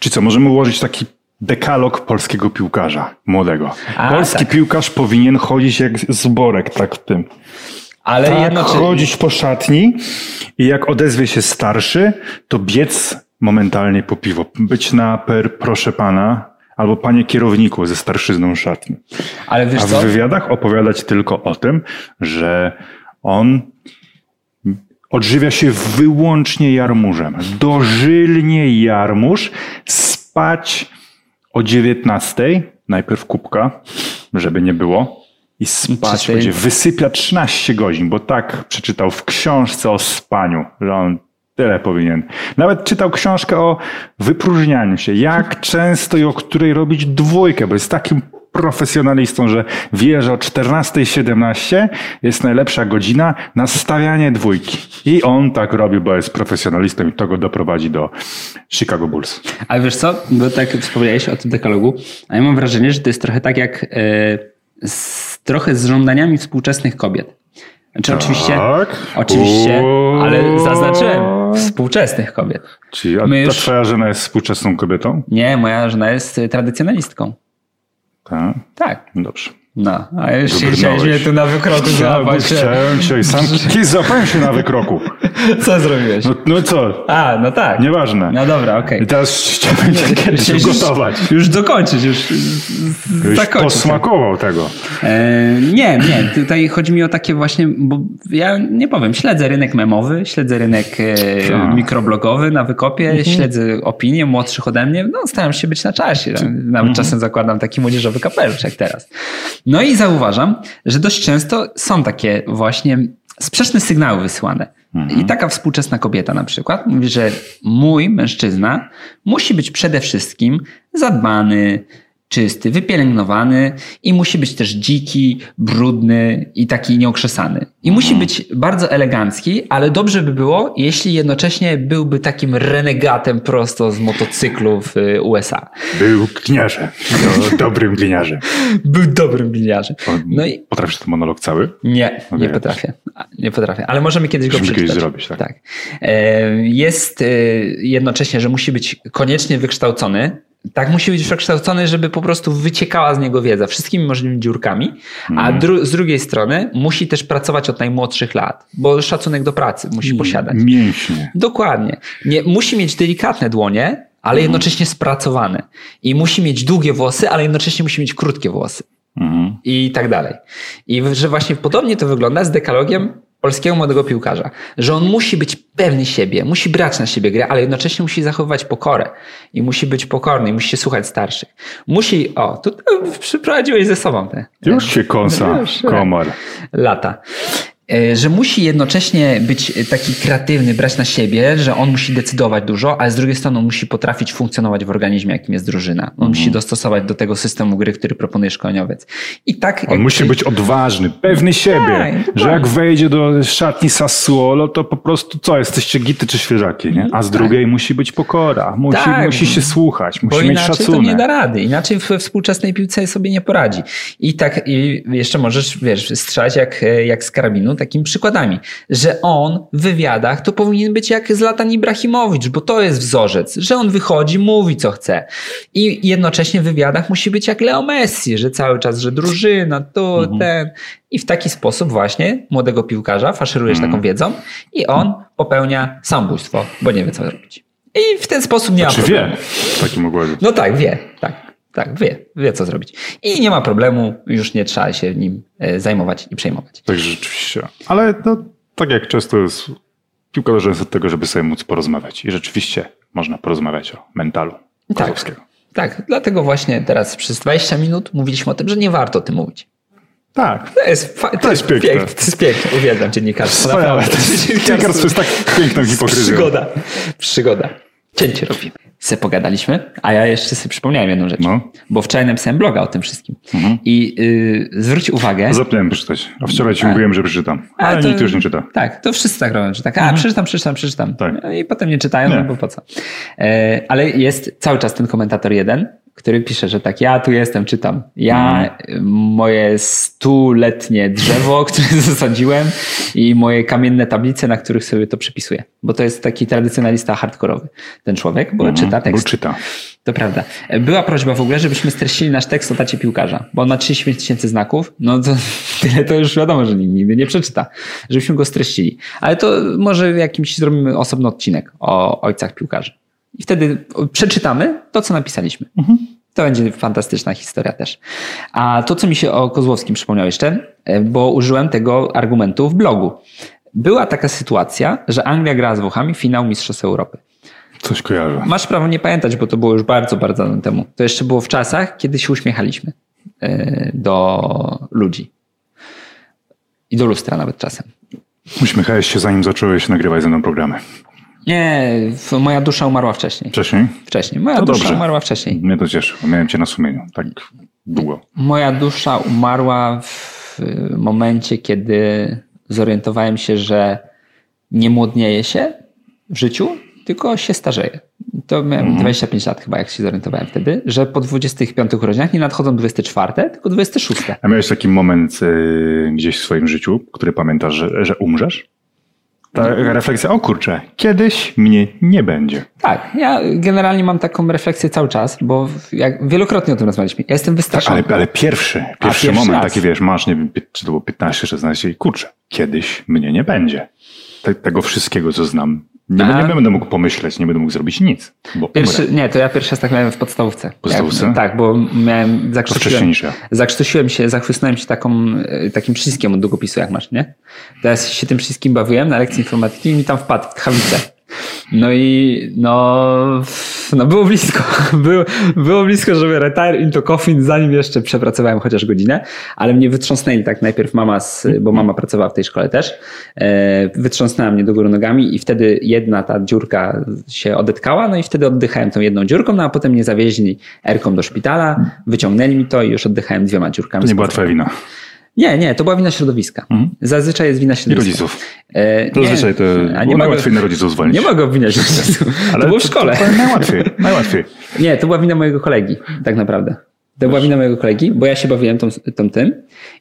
czy co, możemy ułożyć taki dekalog polskiego piłkarza młodego. A, Polski tak. piłkarz powinien chodzić jak zborek, tak w tym. Ale tak, chodzić po szatni i jak odezwie się starszy, to biec momentalnie po piwo. Być na per proszę pana albo panie kierowniku ze starszyzną szatni. Ale wiesz A co? w wywiadach opowiadać tylko o tym, że on odżywia się wyłącznie jarmużem. Dożylnie jarmuż, spać o 19, najpierw kubka, żeby nie było, i spać będzie. Wysypia 13 godzin, bo tak przeczytał w książce o spaniu, że on tyle powinien. Nawet czytał książkę o wypróżnianiu się. Jak często i o której robić dwójkę, bo jest takim profesjonalistą, że wie, że o 14.17 jest najlepsza godzina na stawianie dwójki. I on tak robi, bo jest profesjonalistą i to go doprowadzi do Chicago Bulls. Ale wiesz co, bo tak wspomniałeś o tym dekalogu, a ja mam wrażenie, że to jest trochę tak jak e, z, trochę z żądaniami współczesnych kobiet. Znaczy oczywiście, Tak? oczywiście, O. ale zaznaczyłem współczesnych kobiet. Czyli a My ta już- twoja żona jest współczesną kobietą? Nie, moja żona jest y, tradycjonalistką. Tak. Tak. Dobrze. No, a już chciałeś mnie tu na wykroku złapać. chciałem cię i sam [LAUGHS] złapałem się na wykroku. [LAUGHS] Co zrobiłeś? No, no co? A, no tak. Nieważne. No dobra, okej. I teraz chciałbym cię [LAUGHS] ugotować. Już dokończyć, już Żebyś zakończyć. posmakował tego. E, nie, nie, tutaj chodzi mi o takie właśnie, bo ja nie powiem, śledzę rynek memowy, śledzę rynek e, Tak. mikroblogowy na wykopie, śledzę opinie młodszych ode mnie, no staram się być na czasie, nawet czasem zakładam taki młodzieżowy kapelusz jak teraz. No i zauważam, że dość często są takie właśnie sprzeczne sygnały wysyłane. I taka współczesna kobieta na przykład mówi, że mój mężczyzna musi być przede wszystkim zadbany, czysty, wypielęgnowany i musi być też dziki, brudny i taki nieokrzesany. I musi być bardzo elegancki, ale dobrze by było, jeśli jednocześnie byłby takim renegatem prosto z motocyklu w y, USA. Był gliniarzem. No, dobrym gliniarzem. [LAUGHS] Był dobrym gliniarzem. No i Potrafisz ten monolog cały? nie, nie Okej. potrafię. A, Nie potrafię, ale możemy kiedyś go Musimy przeczytać. kiedyś zrobić, tak. E, Jest e, jednocześnie, że musi być koniecznie wykształcony. Tak, musi być wykształcony, żeby po prostu wyciekała z niego wiedza wszystkimi możliwymi dziurkami, a Mhm. dru- z drugiej strony musi też pracować od najmłodszych lat, bo szacunek do pracy musi posiadać. Mięśnie. Dokładnie. Nie, musi mieć delikatne dłonie, ale Mhm. jednocześnie spracowane. I musi mieć długie włosy, ale jednocześnie musi mieć krótkie włosy Mhm. i tak dalej. I że właśnie podobnie to wygląda z dekalogiem polskiego młodego piłkarza, że on musi być pewny siebie, musi brać na siebie grę, ale jednocześnie musi zachowywać pokorę i musi być pokorny i musi się słuchać starszych. Musi, o, tu przyprowadziłeś ze sobą te Już się kąsa, komar. lata. E, Że musi jednocześnie być taki kreatywny, brać na siebie, że on musi decydować dużo, ale z drugiej strony on musi potrafić funkcjonować w organizmie, jakim jest drużyna. On Mhm. musi dostosować do tego systemu gry, który proponuje szkoleniowiec. I tak. On musi być odważny, pewny siebie, Tak, że jak wejdzie do szatni Sassuolo, to po prostu co, jesteście gity czy świeżaki, nie? A z drugiej musi być pokora, musi, Tak. musi się słuchać, musi Bo mieć inaczej szacunek. to nie da rady. Inaczej we współczesnej piłce sobie nie poradzi. I tak i jeszcze możesz, wiesz, strzelać jak, jak z karabinu takimi przykładami, że on w wywiadach to powinien być jak Zlatan Ibrahimowicz, bo to jest wzorzec, że on wychodzi, mówi co chce. I jednocześnie w wywiadach musi być jak Leo Messi, że cały czas, że drużyna, to, Mhm. ten. I w taki sposób właśnie młodego piłkarza faszerujesz Mhm. taką wiedzą i on popełnia samobójstwo, bo nie wie co robić. I w ten sposób nie ma Czy problemu. wie w takim układzie? No tak, wie, tak, tak, wie, wie co zrobić. I nie ma problemu, już nie trzeba się nim e, zajmować i przejmować. Także rzeczywiście. Ale no, tak jak często jest, piłkarze jest od tego, żeby sobie móc porozmawiać. I rzeczywiście można porozmawiać o mentalu Kozłowskiego. Tak, dlatego właśnie teraz przez 20 minut mówiliśmy o tym, że nie warto o tym mówić. Tak. To jest, fa- to jest piękne. To jest piękne, uwielbiam dziennikarstwo. Wspaniałe. naprawdę. Dziennikarstwo jest tak piękną hipokryzją. Przygoda, przygoda. Cięcie robimy. Se pogadaliśmy, a ja jeszcze sobie przypomniałem jedną rzecz. No. Bo wczoraj napisałem bloga o tym wszystkim. I y, zwróć uwagę... Zapomniałem przeczytać. A wczoraj ci mówiłem, że przeczytam. A, Ale to- nikt już nie czyta. Tak, to wszyscy tak robią, że tak, a przeczytam, przeczytam, przeczytam. Tak. No I potem nie czytają, Nie. no bo po co. E, ale jest cały czas ten komentator jeden, który pisze, że tak, ja tu jestem, czytam. Ja, y, moje stuletnie drzewo, [LAUGHS] które zasadziłem i moje kamienne tablice, na których sobie to przypisuję. Bo to jest taki tradycjonalista hardkorowy, ten człowiek, bo czyta Bo tekst. czyta. To prawda. Była prośba w ogóle, żebyśmy streścili nasz tekst o tacie piłkarza, bo on ma 35 tysięcy znaków, no to [LAUGHS] tyle to już wiadomo, że nikt nigdy nie przeczyta, żebyśmy go streścili. Ale to może jakimś zrobimy osobny odcinek o ojcach piłkarzy. I wtedy przeczytamy to, co napisaliśmy. To będzie fantastyczna historia też. A to, co mi się o Kozłowskim przypomniał jeszcze, e, bo użyłem tego argumentu w blogu. Była taka sytuacja, że Anglia grała z Włochami finał Mistrzostw Europy. Coś kojarzę. Masz prawo nie pamiętać, bo to było już bardzo, bardzo dawno temu. To jeszcze było w czasach, kiedy się uśmiechaliśmy e, do ludzi. I do lustra nawet czasem. Uśmiechałeś się zanim zacząłeś nagrywać ze mną programy. Nie, moja dusza umarła wcześniej. Wcześniej? Wcześniej. Moja To dusza dobrze. umarła wcześniej. Mnie to cieszy, miałem cię na sumieniu tak długo. Moja dusza umarła w momencie, kiedy zorientowałem się, że nie młodnieje się w życiu, tylko się starzeje. To miałem 25 lat chyba, jak się zorientowałem wtedy, że po 25 urodzinach nie nadchodzą 24, tylko 26. A miałeś taki moment y, gdzieś w swoim życiu, który pamiętasz, że, że umrzesz? Ta refleksja, o kurczę, kiedyś mnie nie będzie. Tak, ja generalnie mam taką refleksję cały czas, bo jak wielokrotnie o tym rozmawialiśmy. Ja jestem wystraszony. Ale, ale pierwszy, pierwszy pierwszy moment, raz. taki wiesz, masz, nie wiem, czy to było 15, 16 i kurczę, kiedyś mnie nie będzie. Te, tego wszystkiego, co znam. Nie, A? nie będę mógł pomyśleć, nie będę mógł zrobić nic, Pierwszy, nie, to ja pierwszy raz tak miałem w podstawówce. Podstawówce? Jak, tak, bo miałem, zakrztusiłem, ja. zakrztusiłem się, zachłysnąłem się taką, e, takim przyciskiem od długopisu, jak masz, nie? Teraz się tym przyciskiem bawiłem na lekcji informatyki i mi tam wpadł w tchawicę. No i no, no było blisko. [LAUGHS] Było, było blisko, żeby retire into coffin, zanim jeszcze przepracowałem chociaż godzinę, ale mnie wytrząsnęli tak najpierw mama, z, bo mama pracowała w tej szkole też, e, wytrząsnęła mnie do góry nogami i wtedy jedna ta dziurka się odetkała, no i wtedy oddychałem tą jedną dziurką, no a potem mnie zawieźli erką do szpitala, wyciągnęli mi to i już oddychałem dwiema dziurkami. To nie była twoja wina. Nie, nie, to była wina środowiska. Zazwyczaj jest wina I środowiska. rodziców. E, To nie, zazwyczaj to a mogę- najłatwiej na rodziców zwolnić. Nie mogę obwiniać [LAUGHS] rodziców. Ale to było w szkole. To, to najłatwiej, najłatwiej. [LAUGHS] Nie, to była wina mojego kolegi, tak naprawdę. To była wina mojego kolegi, bo ja się bawiłem tą, tą tym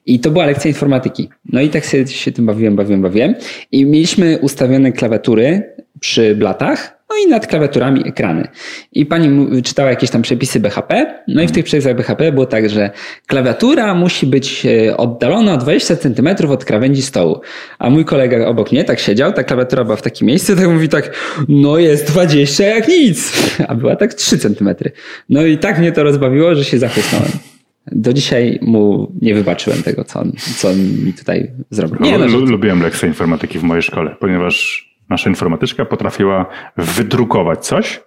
i to była lekcja informatyki. No i tak się, się tym bawiłem, bawiłem, bawiłem. I mieliśmy ustawione klawiatury przy blatach, no i nad klawiaturami ekrany. I pani czytała jakieś tam przepisy BHP, no i w tych przepisach BHP było tak, że klawiatura musi być e, oddalona o 20 cm od krawędzi stołu. A mój kolega obok mnie tak siedział, ta klawiatura była w takim miejscu, tak mówi tak, no jest 20 jak nic. A była tak 3 cm. No i tak mnie to rozbawiło, że się zachłysnąłem. Do dzisiaj mu nie wybaczyłem tego, co on, co on mi tutaj zrobił. Nie, no, Lubiłem lekcję informatyki w mojej szkole, ponieważ nasza informatyczka potrafiła wydrukować coś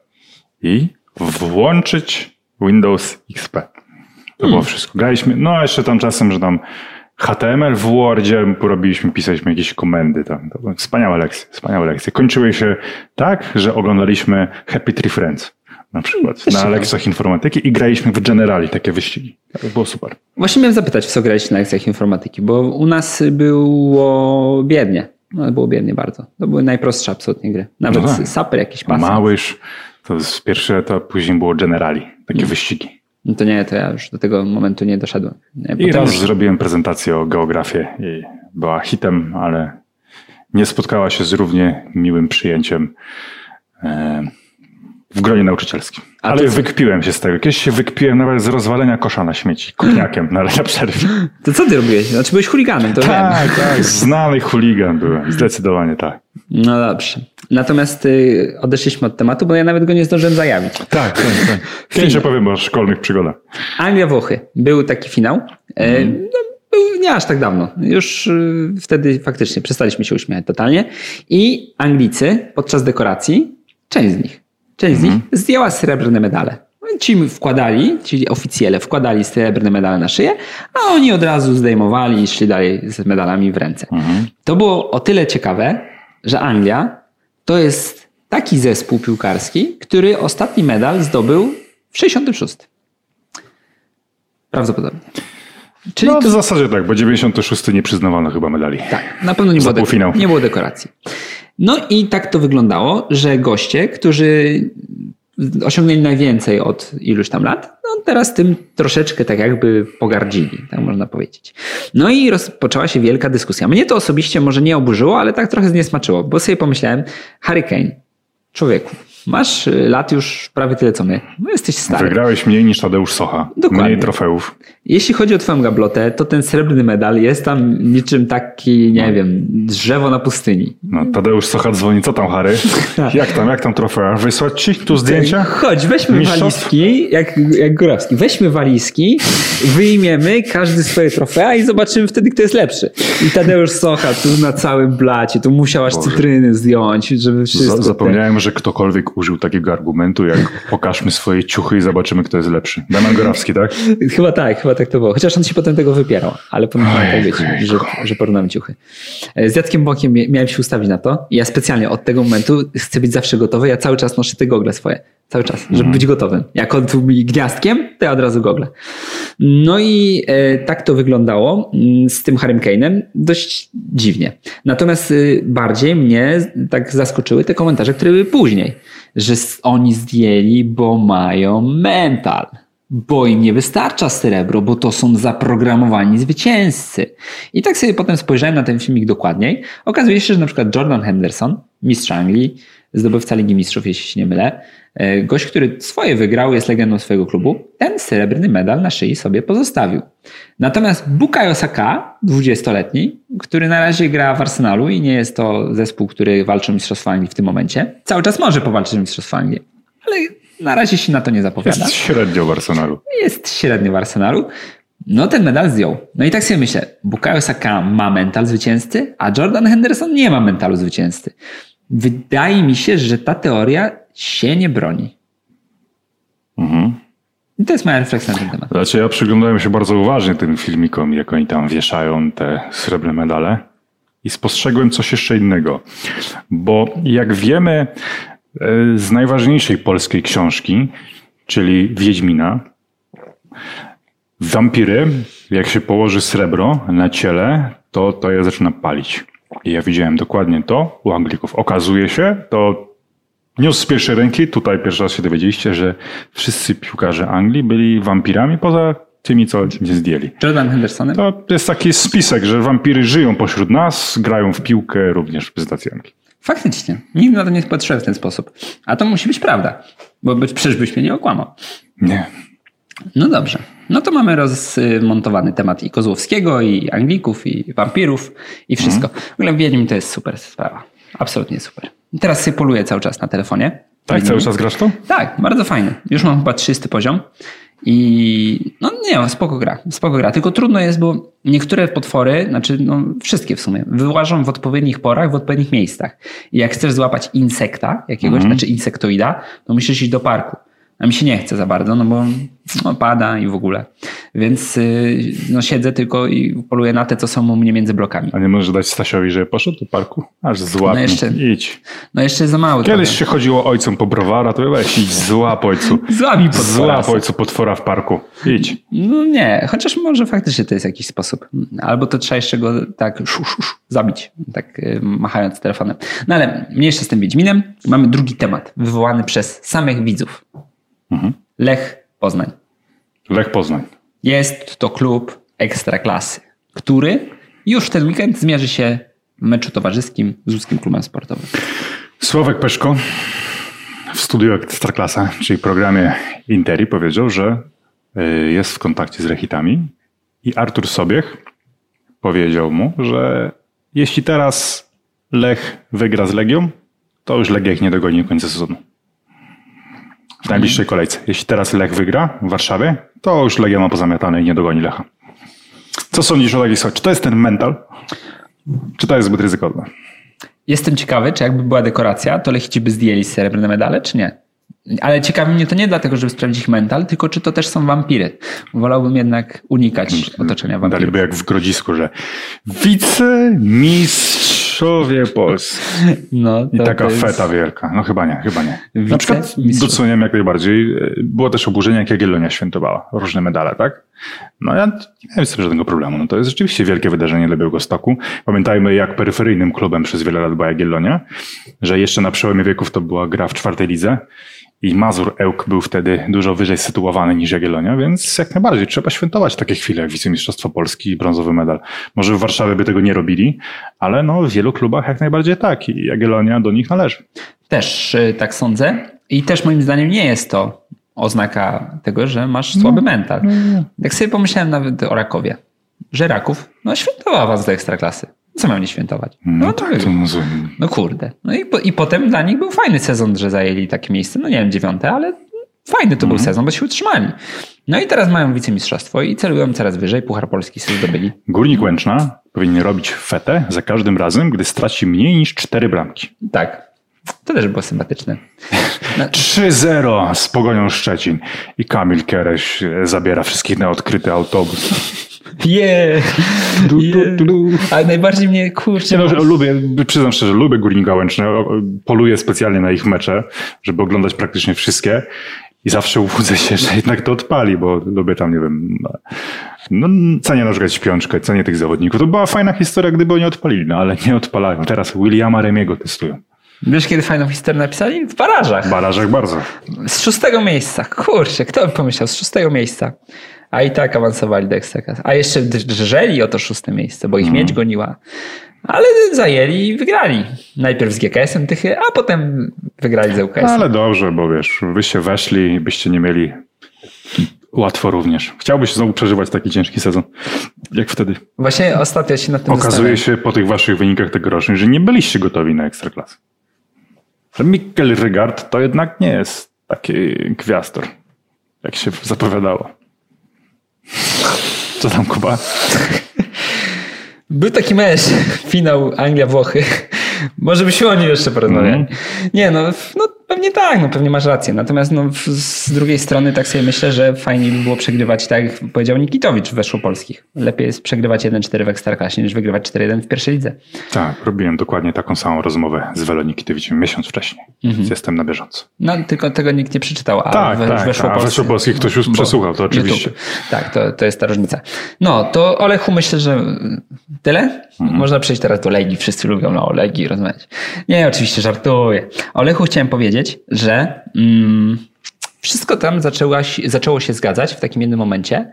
i włączyć Windows XP. To Hmm. było wszystko. Graliśmy, no a jeszcze tam czasem, że tam HTML w Wordzie robiliśmy, pisaliśmy jakieś komendy tam. To były wspaniałe lekcje, wspaniałe lekcje. Kończyły się tak, że oglądaliśmy Happy Tree Friends na przykład na lekcjach informatyki i graliśmy w Generali takie wyścigi. To było super. Właśnie miałem zapytać, w co graliście na lekcjach informatyki, bo u nas było biednie. No, było biednie bardzo. To były najprostsze absolutnie gry. Nawet No tak. saper, jakiś pas. Małyż, to jest pierwszy etap, później było Generali, takie wyścigi. No to nie, to ja już do tego momentu nie doszedłem. Nie, I raz już- zrobiłem prezentację o geografię i była hitem, ale nie spotkała się z równie miłym przyjęciem e, w gronie nauczycielskim. Ale wykpiłem się z tego. Kiedyś się wykpiłem nawet z rozwalenia kosza na śmieci, kopniakiem na, na przerwie. To co ty robiłeś? Znaczy byłeś chuliganem, to wiem. Tak, tak, znany chuligan byłem, zdecydowanie tak. No dobrze. Natomiast y, odeszliśmy od tematu, bo ja nawet go nie zdążyłem zajawić. Tak, tak, tak. [LAUGHS] Kiedyś opowiem o szkolnych przygodach. Anglia-Włochy. Był taki finał. E, No, był nie aż tak dawno. Już y, wtedy faktycznie przestaliśmy się uśmiechać totalnie. I Anglicy podczas dekoracji, część z nich, część z nich zdjęła srebrne medale. Ci wkładali, ci oficjele wkładali srebrne medale na szyję, a oni od razu zdejmowali i szli dalej z medalami w ręce. To było o tyle ciekawe, że Anglia to jest taki zespół piłkarski, który ostatni medal zdobył w 66. Prawdopodobnie. Czyli No to, w zasadzie tak, bo 96 nie przyznawano chyba medali. tak, na pewno nie było, nie było dekoracji. No i tak to wyglądało, że goście, którzy osiągnęli najwięcej od iluś tam lat, no teraz tym troszeczkę tak jakby pogardzili, tak można powiedzieć. No i rozpoczęła się wielka dyskusja. Mnie to osobiście może nie oburzyło, ale tak trochę zniesmaczyło, bo sobie pomyślałem, Harry Kane, człowieku, masz y, lat już prawie tyle co my, no jesteś stary. Wygrałeś mniej niż Tadeusz Socha. Dokładnie. Mniej trofeów. Jeśli chodzi o twoją gablotę, to ten srebrny medal jest tam niczym taki, nie wiem, drzewo na pustyni. No, Tadeusz Socha dzwoni, co tam Harry? [LAUGHS] Jak tam, jak tam trofea? Wysłać ci tu zdjęcia? Chodź, weźmy Mistrzostw? walizki, jak, jak Górowski, weźmy walizki, wyjmiemy każdy swoje trofea i zobaczymy wtedy, kto jest lepszy. I Tadeusz Socha tu na całym blacie, tu musiał aż cytryny zdjąć, żeby wszystko... Za- Zapomniałem, że ktokolwiek Użył takiego argumentu, jak pokażmy swoje ciuchy i zobaczymy, kto jest lepszy. Damian Gorawski, tak? [LAUGHS] Chyba tak, chyba tak to było. Chociaż on się potem tego wypierał, ale powinno tak być, że, że porównamy ciuchy. E, Z Jackiem Bokiem mia- miałem się ustawić na to ja specjalnie od tego momentu chcę być zawsze gotowy. Ja cały czas noszę te gogle swoje. Cały czas, żeby być gotowym. Jak on tu mi gniazdkiem, to ja od razu gogle. No i e, tak to wyglądało mm, z tym Harrym Kane'em dość dziwnie. Natomiast y, bardziej mnie tak zaskoczyły te komentarze, które były później, że oni zdjęli, bo mają mental. Bo im nie wystarcza srebro, bo to są zaprogramowani zwycięzcy. I tak sobie potem spojrzałem na ten filmik dokładniej. Okazuje się, że na przykład Jordan Henderson, mistrz Anglii, zdobywca Ligi Mistrzów, jeśli się nie mylę, e, gość, który swoje wygrał, jest legendą swojego klubu, ten srebrny medal na szyi sobie pozostawił. Natomiast Bukayo Saka, 20-letni, który na razie gra w Arsenalu i nie jest to zespół, który walczy o Mistrzostwo Anglii w tym momencie, cały czas może powalczyć o Mistrzostwo Anglii, ale na razie się na to nie zapowiada Jest średnio w Arsenalu. jest średnio w Arsenalu. No ten medal zdjął. No i tak sobie myślę, Bukayo Saka ma mental zwycięzcy, a Jordan Henderson nie ma mentalu zwycięzcy. Wydaje mi się, że ta teoria się nie broni. Mhm. I to jest moja refleksja na ten temat. Znaczy ja przyglądałem się bardzo uważnie tym filmikom, jak oni tam wieszają te srebrne medale i spostrzegłem coś jeszcze innego. Bo jak wiemy e, z najważniejszej polskiej książki, czyli Wiedźmina, wampiry, jak się położy srebro na ciele, to to je zaczyna palić. I ja widziałem dokładnie to u Anglików. Okazuje się, to News z pierwszej ręki, tutaj pierwszy raz się dowiedzieliście, że wszyscy piłkarze Anglii byli wampirami poza tymi, co nie zdjęli. Jordan Hendersonem? To jest taki spisek, że wampiry żyją pośród nas, grają w piłkę również w reprezentacji Anglii. Faktycznie. Nigdy na to nie patrzyłem w ten sposób. A to musi być prawda. Bo być, przecież byś mnie nie okłamał. Nie. No dobrze. No to mamy rozmontowany temat i Kozłowskiego, i Anglików, i wampirów, i wszystko. W ogóle Wiedźmin to jest super sprawa. Absolutnie super. Teraz sobie poluję cały czas na telefonie. Tak, cały czas grasz to? Tak, bardzo fajny. Już mam chyba 300 poziom. I no nie, spoko gra, spoko gra. Tylko trudno jest, bo niektóre potwory, znaczy no wszystkie w sumie, wyłażą w odpowiednich porach, w odpowiednich miejscach. I jak chcesz złapać insekta jakiegoś, znaczy insektoida, to musisz iść do parku. A mi się nie chce za bardzo, no bo no, pada i w ogóle. Więc yy, no, siedzę tylko i poluję na te, co są u mnie między blokami. A nie możesz dać Stasiowi, że poszedł do parku? Aż złap. No jeszcze- Idź. No jeszcze za mało. Kiedyś trochę. się chodziło ojcom po browara, to weź idź, złap ojcu. [LAUGHS] Złap mi potwora. Złap ojcu potwora w parku. Idź. No nie, chociaż może faktycznie to jest jakiś sposób. Albo to trzeba jeszcze go tak szu, szu, szu, zabić, tak y, machając telefonem. No ale mniejsza z tym Wiedźminem. Mamy drugi temat, wywołany przez samych widzów. Lech Poznań. Lech Poznań. Jest to klub ekstraklasy, który już w ten weekend zmierzy się w meczu towarzyskim z łódzkim klubem sportowym. Sławek Peszko w studiu Ekstraklasa, czyli programie Interi powiedział, że y, jest w kontakcie z Rechitami i Artur Sobiech powiedział mu, że jeśli teraz Lech wygra z Legią, to już Legia ich nie dogoni do końca sezonu. W najbliższej kolejce. Jeśli teraz Lech wygra w Warszawie, to już Legia ma pozamiatane i nie dogoni Lecha. Co sądzisz o takiej sytuacji? Czy to jest ten mental? Czy to jest zbyt ryzykowne? Jestem ciekawy, czy jakby była dekoracja, to Lechici by zdjęli srebrne medale, czy nie? Ale ciekawi mnie to nie dlatego, żeby sprawdzić ich mental, tylko czy to też są wampiry. Wolałbym jednak unikać otoczenia wampirów. Daliby jak w Grodzisku, że wicemistrzowie Polski. No, I taka jest- feta wielka. No chyba nie, chyba nie. Na przykład doceniam jak najbardziej. Było też oburzenie, jak Jagiellonia świętowała. Różne medale, tak? No ja nie miałem z tym żadnego problemu. No to jest rzeczywiście wielkie wydarzenie dla Białegostoku. Pamiętajmy, jak peryferyjnym klubem przez wiele lat była Jagiellonia, że jeszcze na przełomie wieków to była gra w czwartej lidze i Mazur Ełk był wtedy dużo wyżej sytuowany niż Jagiellonia, więc jak najbardziej trzeba świętować takie chwile jak wicemistrzostwo Polski i brązowy medal. Może w Warszawie by tego nie robili, ale no w wielu klubach jak najbardziej tak i Jagiellonia do nich należy. Też y, tak sądzę. I też moim zdaniem nie jest to oznaka tego, że masz słaby mental. Jak sobie pomyślałem nawet o Rakowie, że Raków no, świętował was do ekstraklasy. Co miał nie świętować? No, to tak, to no, No kurde. No i, po, i potem dla nich był fajny sezon, że zajęli takie miejsce. No nie wiem, dziewiąte, ale fajny to był sezon, bo się utrzymali. No i teraz mają wicemistrzostwo i celują coraz wyżej. Puchar Polski sobie zdobyli. Górnik Łęczna powinien robić fetę za każdym razem, gdy straci mniej niż cztery bramki. Tak. To też było sympatyczne. No. 3-0 z Pogonią Szczecin i Kamil Kereś e, zabiera wszystkich na odkryty autobus. Yeah. yeah. Ale najbardziej mnie kurczę. no, lubię, przyznam szczerze, lubię Górnika Łęczne. Poluję specjalnie na ich mecze, żeby oglądać praktycznie wszystkie. I zawsze łudzę się, że jednak to odpali, bo lubię tam, nie wiem, no, cenię na przykład śpiączkę, cenię tych zawodników. To była fajna historia, gdyby oni odpalili, no ale nie odpalają. Teraz Williama Remiego testują. Wiesz, kiedy fajną historię napisali? W barażach. W barażach bardzo. Z szóstego miejsca. Kurczę, kto by pomyślał? Z szóstego miejsca. A i tak awansowali do Ekstraklasy. A jeszcze drżeli o to szóste miejsce, bo ich mm. mieć goniła. Ale zajęli i wygrali. Najpierw z GKS-em Tychy, a potem wygrali z UKS. Ale dobrze, bo wiesz, wyście weszli i byście nie mieli łatwo również. Chciałbyś znowu przeżywać taki ciężki sezon, jak wtedy. Właśnie ostatnio się na tym Okazuje się po tych waszych wynikach tegorocznych, że nie byliście gotowi na Ekstraklasę. Że Mikkel Rygard to jednak nie jest taki gwiazdor, jak się zapowiadało. Co tam, Kuba? Był taki mecz, finał Anglia-Włochy. Może byśmy o nim jeszcze porozmawiali. Mm. Nie, no, no Pewnie tak, no pewnie masz rację. Natomiast no, z drugiej strony tak sobie myślę, że fajnie by było przegrywać, tak jak powiedział Nikitowicz w Weszło Polskich. Lepiej jest przegrywać 1-4 w Ekstraklasie niż wygrywać 4-1 w pierwszej lidze. Tak, robiłem dokładnie taką samą rozmowę z Welo Nikitowiczem miesiąc wcześniej. Mhm. Jestem na bieżąco. No tylko tego nikt nie przeczytał, a tak, w, tak, Weszło, tak. Polskich, ktoś już przesłuchał, to oczywiście. YouTube. Tak, to, to jest ta różnica. No, to Olechu myślę, że tyle. Mhm. Można przejść teraz do Legii. Wszyscy lubią o Legii rozmawiać. Nie, oczywiście żartuję. Olechu chciałem powiedzieć, że mm, wszystko tam zaczęło, zaczęło się zgadzać w takim jednym momencie.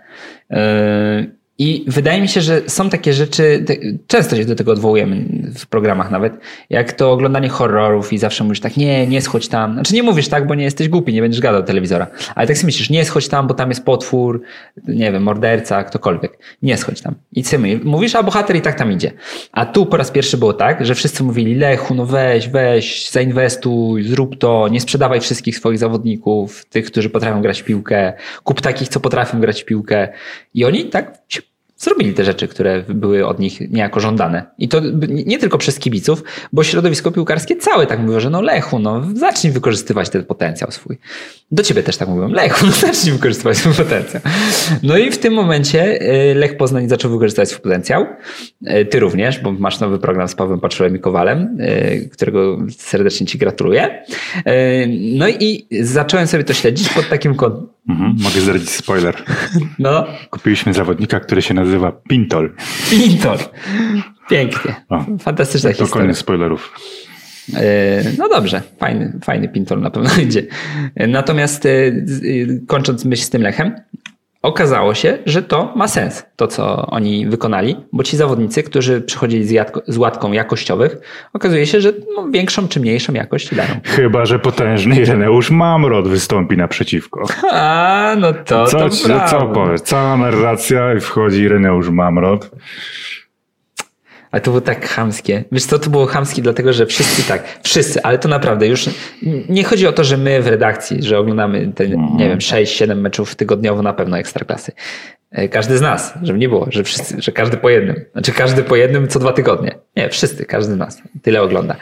Yy, i wydaje mi się, że są takie rzeczy, często się do tego odwołujemy w programach nawet, jak to oglądanie horrorów i zawsze mówisz tak, nie, nie schodź tam. Znaczy nie mówisz tak, bo nie jesteś głupi, nie będziesz gadał telewizora. Ale tak sobie myślisz, nie schodź tam, bo tam jest potwór, nie wiem, morderca, ktokolwiek. Nie schodź tam. I co mówisz, a bohater i tak tam idzie. A tu po raz pierwszy było tak, że wszyscy mówili, Lechu, no weź, weź, zainwestuj, zrób to, nie sprzedawaj wszystkich swoich zawodników, tych, którzy potrafią grać w piłkę, kup takich, co potrafią grać w piłkę. I oni tak się zrobili te rzeczy, które były od nich niejako żądane. I to nie tylko przez kibiców, bo środowisko piłkarskie całe tak mówiło, że no Lechu, no zacznij wykorzystywać ten potencjał swój. Do ciebie też tak mówiłem, Lechu, [LAUGHS] no zacznij wykorzystywać swój potencjał. No i w tym momencie y, Lech Poznań zaczął wykorzystywać swój potencjał. Y, ty również, bo masz nowy program z Pawłem Paczulem i Kowalem, y, którego serdecznie ci gratuluję. No i zacząłem sobie to śledzić pod takim kątem. Mhm, mogę zdradzić spoiler. [LAUGHS] No. Kupiliśmy zawodnika, który się nazywa Pintol. Pintol. Pięknie. O, Fantastyczna to historia. To koniec spoilerów. E, no dobrze, fajny, fajny Pintol na pewno [LAUGHS] idzie. Natomiast e, kończąc myśl z tym Lechem, Okazało się, że to ma sens, to co oni wykonali, bo ci zawodnicy, którzy przychodzili z, jadko, z łatką jakościowych, okazuje się, że no, większą czy mniejszą jakość dają. Chyba, że potężny Ireneusz Mamrot wystąpi naprzeciwko. A, no to co, to co, co powiesz? Cała narracja i wchodzi Ireneusz Mamrot. Ale to było tak chamskie. Wiesz co, to było chamskie dlatego, że wszyscy tak, wszyscy, ale to naprawdę już nie chodzi o to, że my w redakcji, że oglądamy te, nie wiem, 6-7 meczów tygodniowo na pewno ekstraklasy. E, każdy z nas, żeby nie było, że wszyscy, że każdy po jednym. Znaczy każdy po jednym co dwa tygodnie. Nie, wszyscy, każdy z nas. Tyle ogląda.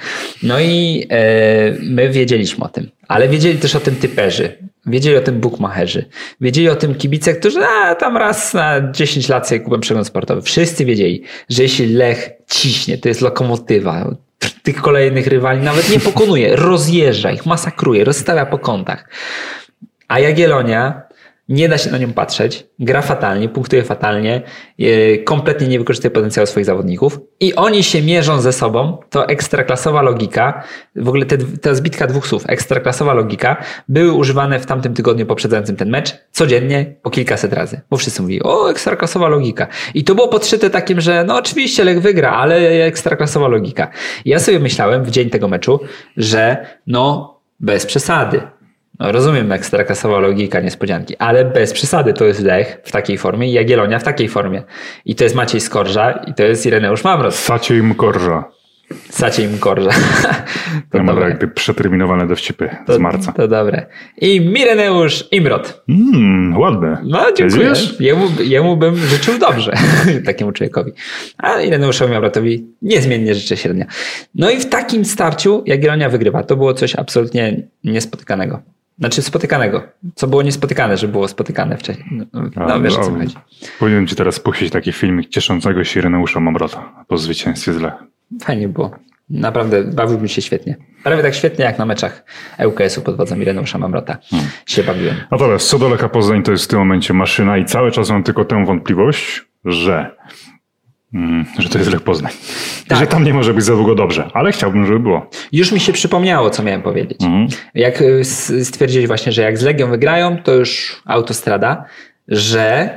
No i e, my wiedzieliśmy o tym, ale wiedzieli też o tym typerzy. Wiedzieli o tym bookmacherzy. Wiedzieli o tym kibice, którzy a, tam raz na 10 lat sobie kupią przegląd sportowy. Wszyscy wiedzieli, że jeśli Lech ciśnie, to jest lokomotywa, tych kolejnych rywali nawet nie pokonuje, rozjeżdża ich, masakruje, rozstawia po kątach. A Jagiellonia nie da się na nią patrzeć, gra fatalnie, punktuje fatalnie, e, kompletnie nie wykorzystuje potencjału swoich zawodników i oni się mierzą ze sobą, to ekstraklasowa logika, w ogóle te, ta zbitka dwóch słów, ekstraklasowa logika, były używane w tamtym tygodniu poprzedzającym ten mecz codziennie po kilkaset razy, bo wszyscy mówili, o ekstraklasowa logika. I to było podszyte takim, że no oczywiście Lech wygra, ale ekstraklasowa logika. I ja sobie myślałem w dzień tego meczu, że no bez przesady no, rozumiem ekstraklasowa logika niespodzianki, ale bez przesady to jest Lech w takiej formie i Jagiellonia w takiej formie. I to jest Maciej Skorża i to jest Ireneusz Mamrot. Maciej Mkorża. Sacie im korze. [LAUGHS] To ja mam jakby przeterminowane dowcipy to, z marca. To dobre. I Mireneusz Imrot. Mm, ładne. No, dziękuję. Jemu, jemu bym życzył dobrze, [LAUGHS] takiemu człowiekowi. A Ireneuszowi Imrotowi niezmiennie życzę średnia. No i w takim starciu Jagiellonia wygrywa. To było coś absolutnie niespotykanego. Znaczy spotykanego. Co było niespotykane, że było spotykane wcześniej. No, no wiesz o co chodzi. Powinien ci teraz puścić taki filmik cieszącego się Ireneusza Mamrota po zwycięstwie z Lech. Fajnie było. Naprawdę bawiłbym się świetnie. Prawie tak świetnie jak na meczach ŁKS-u pod wodzą Ireneusza Mamrota hmm. się bawiłem. Natomiast co do Lecha Poznań to jest w tym momencie maszyna i cały czas mam tylko tę wątpliwość, że Mm, że to jest Lech Poznań. Tak. Że tam nie może być za długo dobrze, ale chciałbym, żeby było. Już mi się przypomniało, co miałem powiedzieć. Mhm. Jak y, stwierdziłeś właśnie, że jak z Legią wygrają, to już autostrada, że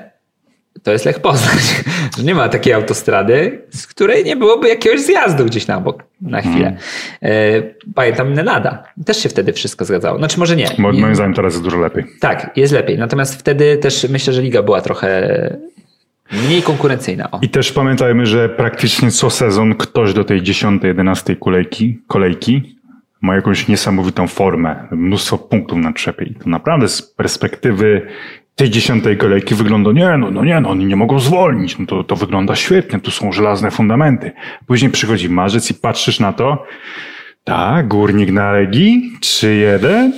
to jest Lech Poznań. [LAUGHS] Że nie ma takiej autostrady, z której nie byłoby jakiegoś zjazdu gdzieś na bok na chwilę. Hmm. Pamiętam Nenada. Też się wtedy wszystko zgadzało. Znaczy może nie. Moim zdaniem teraz jest dużo lepiej. Tak, jest lepiej. Natomiast wtedy też myślę, że liga była trochę Mniej konkurencyjna. O. I też pamiętajmy, że praktycznie co sezon ktoś do tej 10-11 kolejki, kolejki ma jakąś niesamowitą formę, mnóstwo punktów na trzepie. I to naprawdę z perspektywy tej dziesiątej kolejki wygląda, nie no, no nie no, oni nie mogą zwolnić, no to, to wygląda świetnie, tu są żelazne fundamenty. Później przychodzi marzec i patrzysz na to, tak, górnik na Legii, 3-1,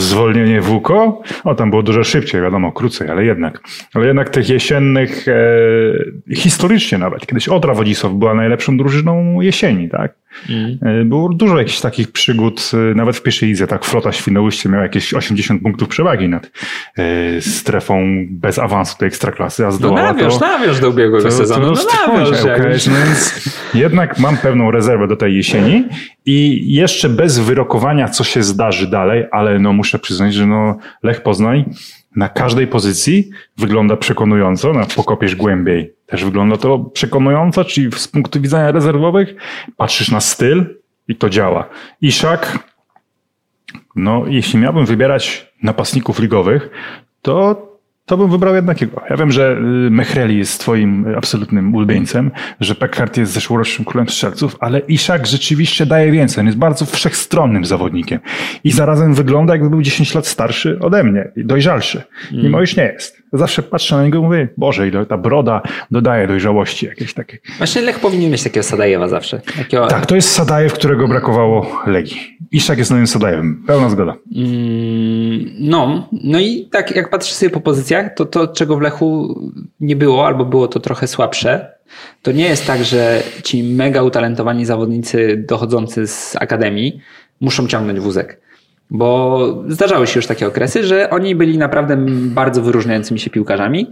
zwolnienie WUKO, o tam było dużo szybciej, wiadomo, krócej, ale jednak. Ale jednak tych jesiennych, e, historycznie nawet, kiedyś Odra Wodzisław była najlepszą drużyną jesieni, tak? Mm. Było dużo jakichś takich przygód, e, nawet w pierwszej lidze, tak, Flota Świnoujście miała jakieś 80 punktów przewagi nad e, strefą bez awansu do ekstraklasy, a zdołała no nawiąż, to... nawiąż do ubiegłego to, sezonu, to, no. Okay, no więc jednak mam pewną rezerwę do tej jesieni i jeszcze bez wyrokowania, co się zdarzy dalej, ale no muszę przyznać, że no Lech Poznań na każdej pozycji wygląda przekonująco, na pokopiesz głębiej też wygląda to przekonująco, czyli z punktu widzenia rezerwowych patrzysz na styl i to działa. Iszak, no jeśli miałbym wybierać napastników ligowych, to to bym wybrał jednak jego. Ja wiem, że y, Mechreli jest twoim absolutnym ulubieńcem, że Peckhardt jest zeszłorocznym królem strzelców, ale Iszak rzeczywiście daje więcej. On jest bardzo wszechstronnym zawodnikiem. I zarazem wygląda, jakby był 10 lat starszy ode mnie i dojrzalszy. Mm. Mimo iż nie jest. Zawsze patrzę na niego i mówię, Boże, ile ta broda dodaje dojrzałości jakieś takiej. Właśnie Lech powinien mieć takiego Sadajewa zawsze. Takiego... Tak, to jest Sadajew, którego brakowało Legii. Iszak jest nowym Sadajewem. Pełna zgoda. Mm, no, no i tak jak patrzę sobie po pozycjach, to to, czego w Lechu nie było, albo było to trochę słabsze, to nie jest tak, że ci mega utalentowani zawodnicy dochodzący z akademii muszą ciągnąć wózek. Bo zdarzały się już takie okresy, że oni byli naprawdę bardzo wyróżniającymi się piłkarzami.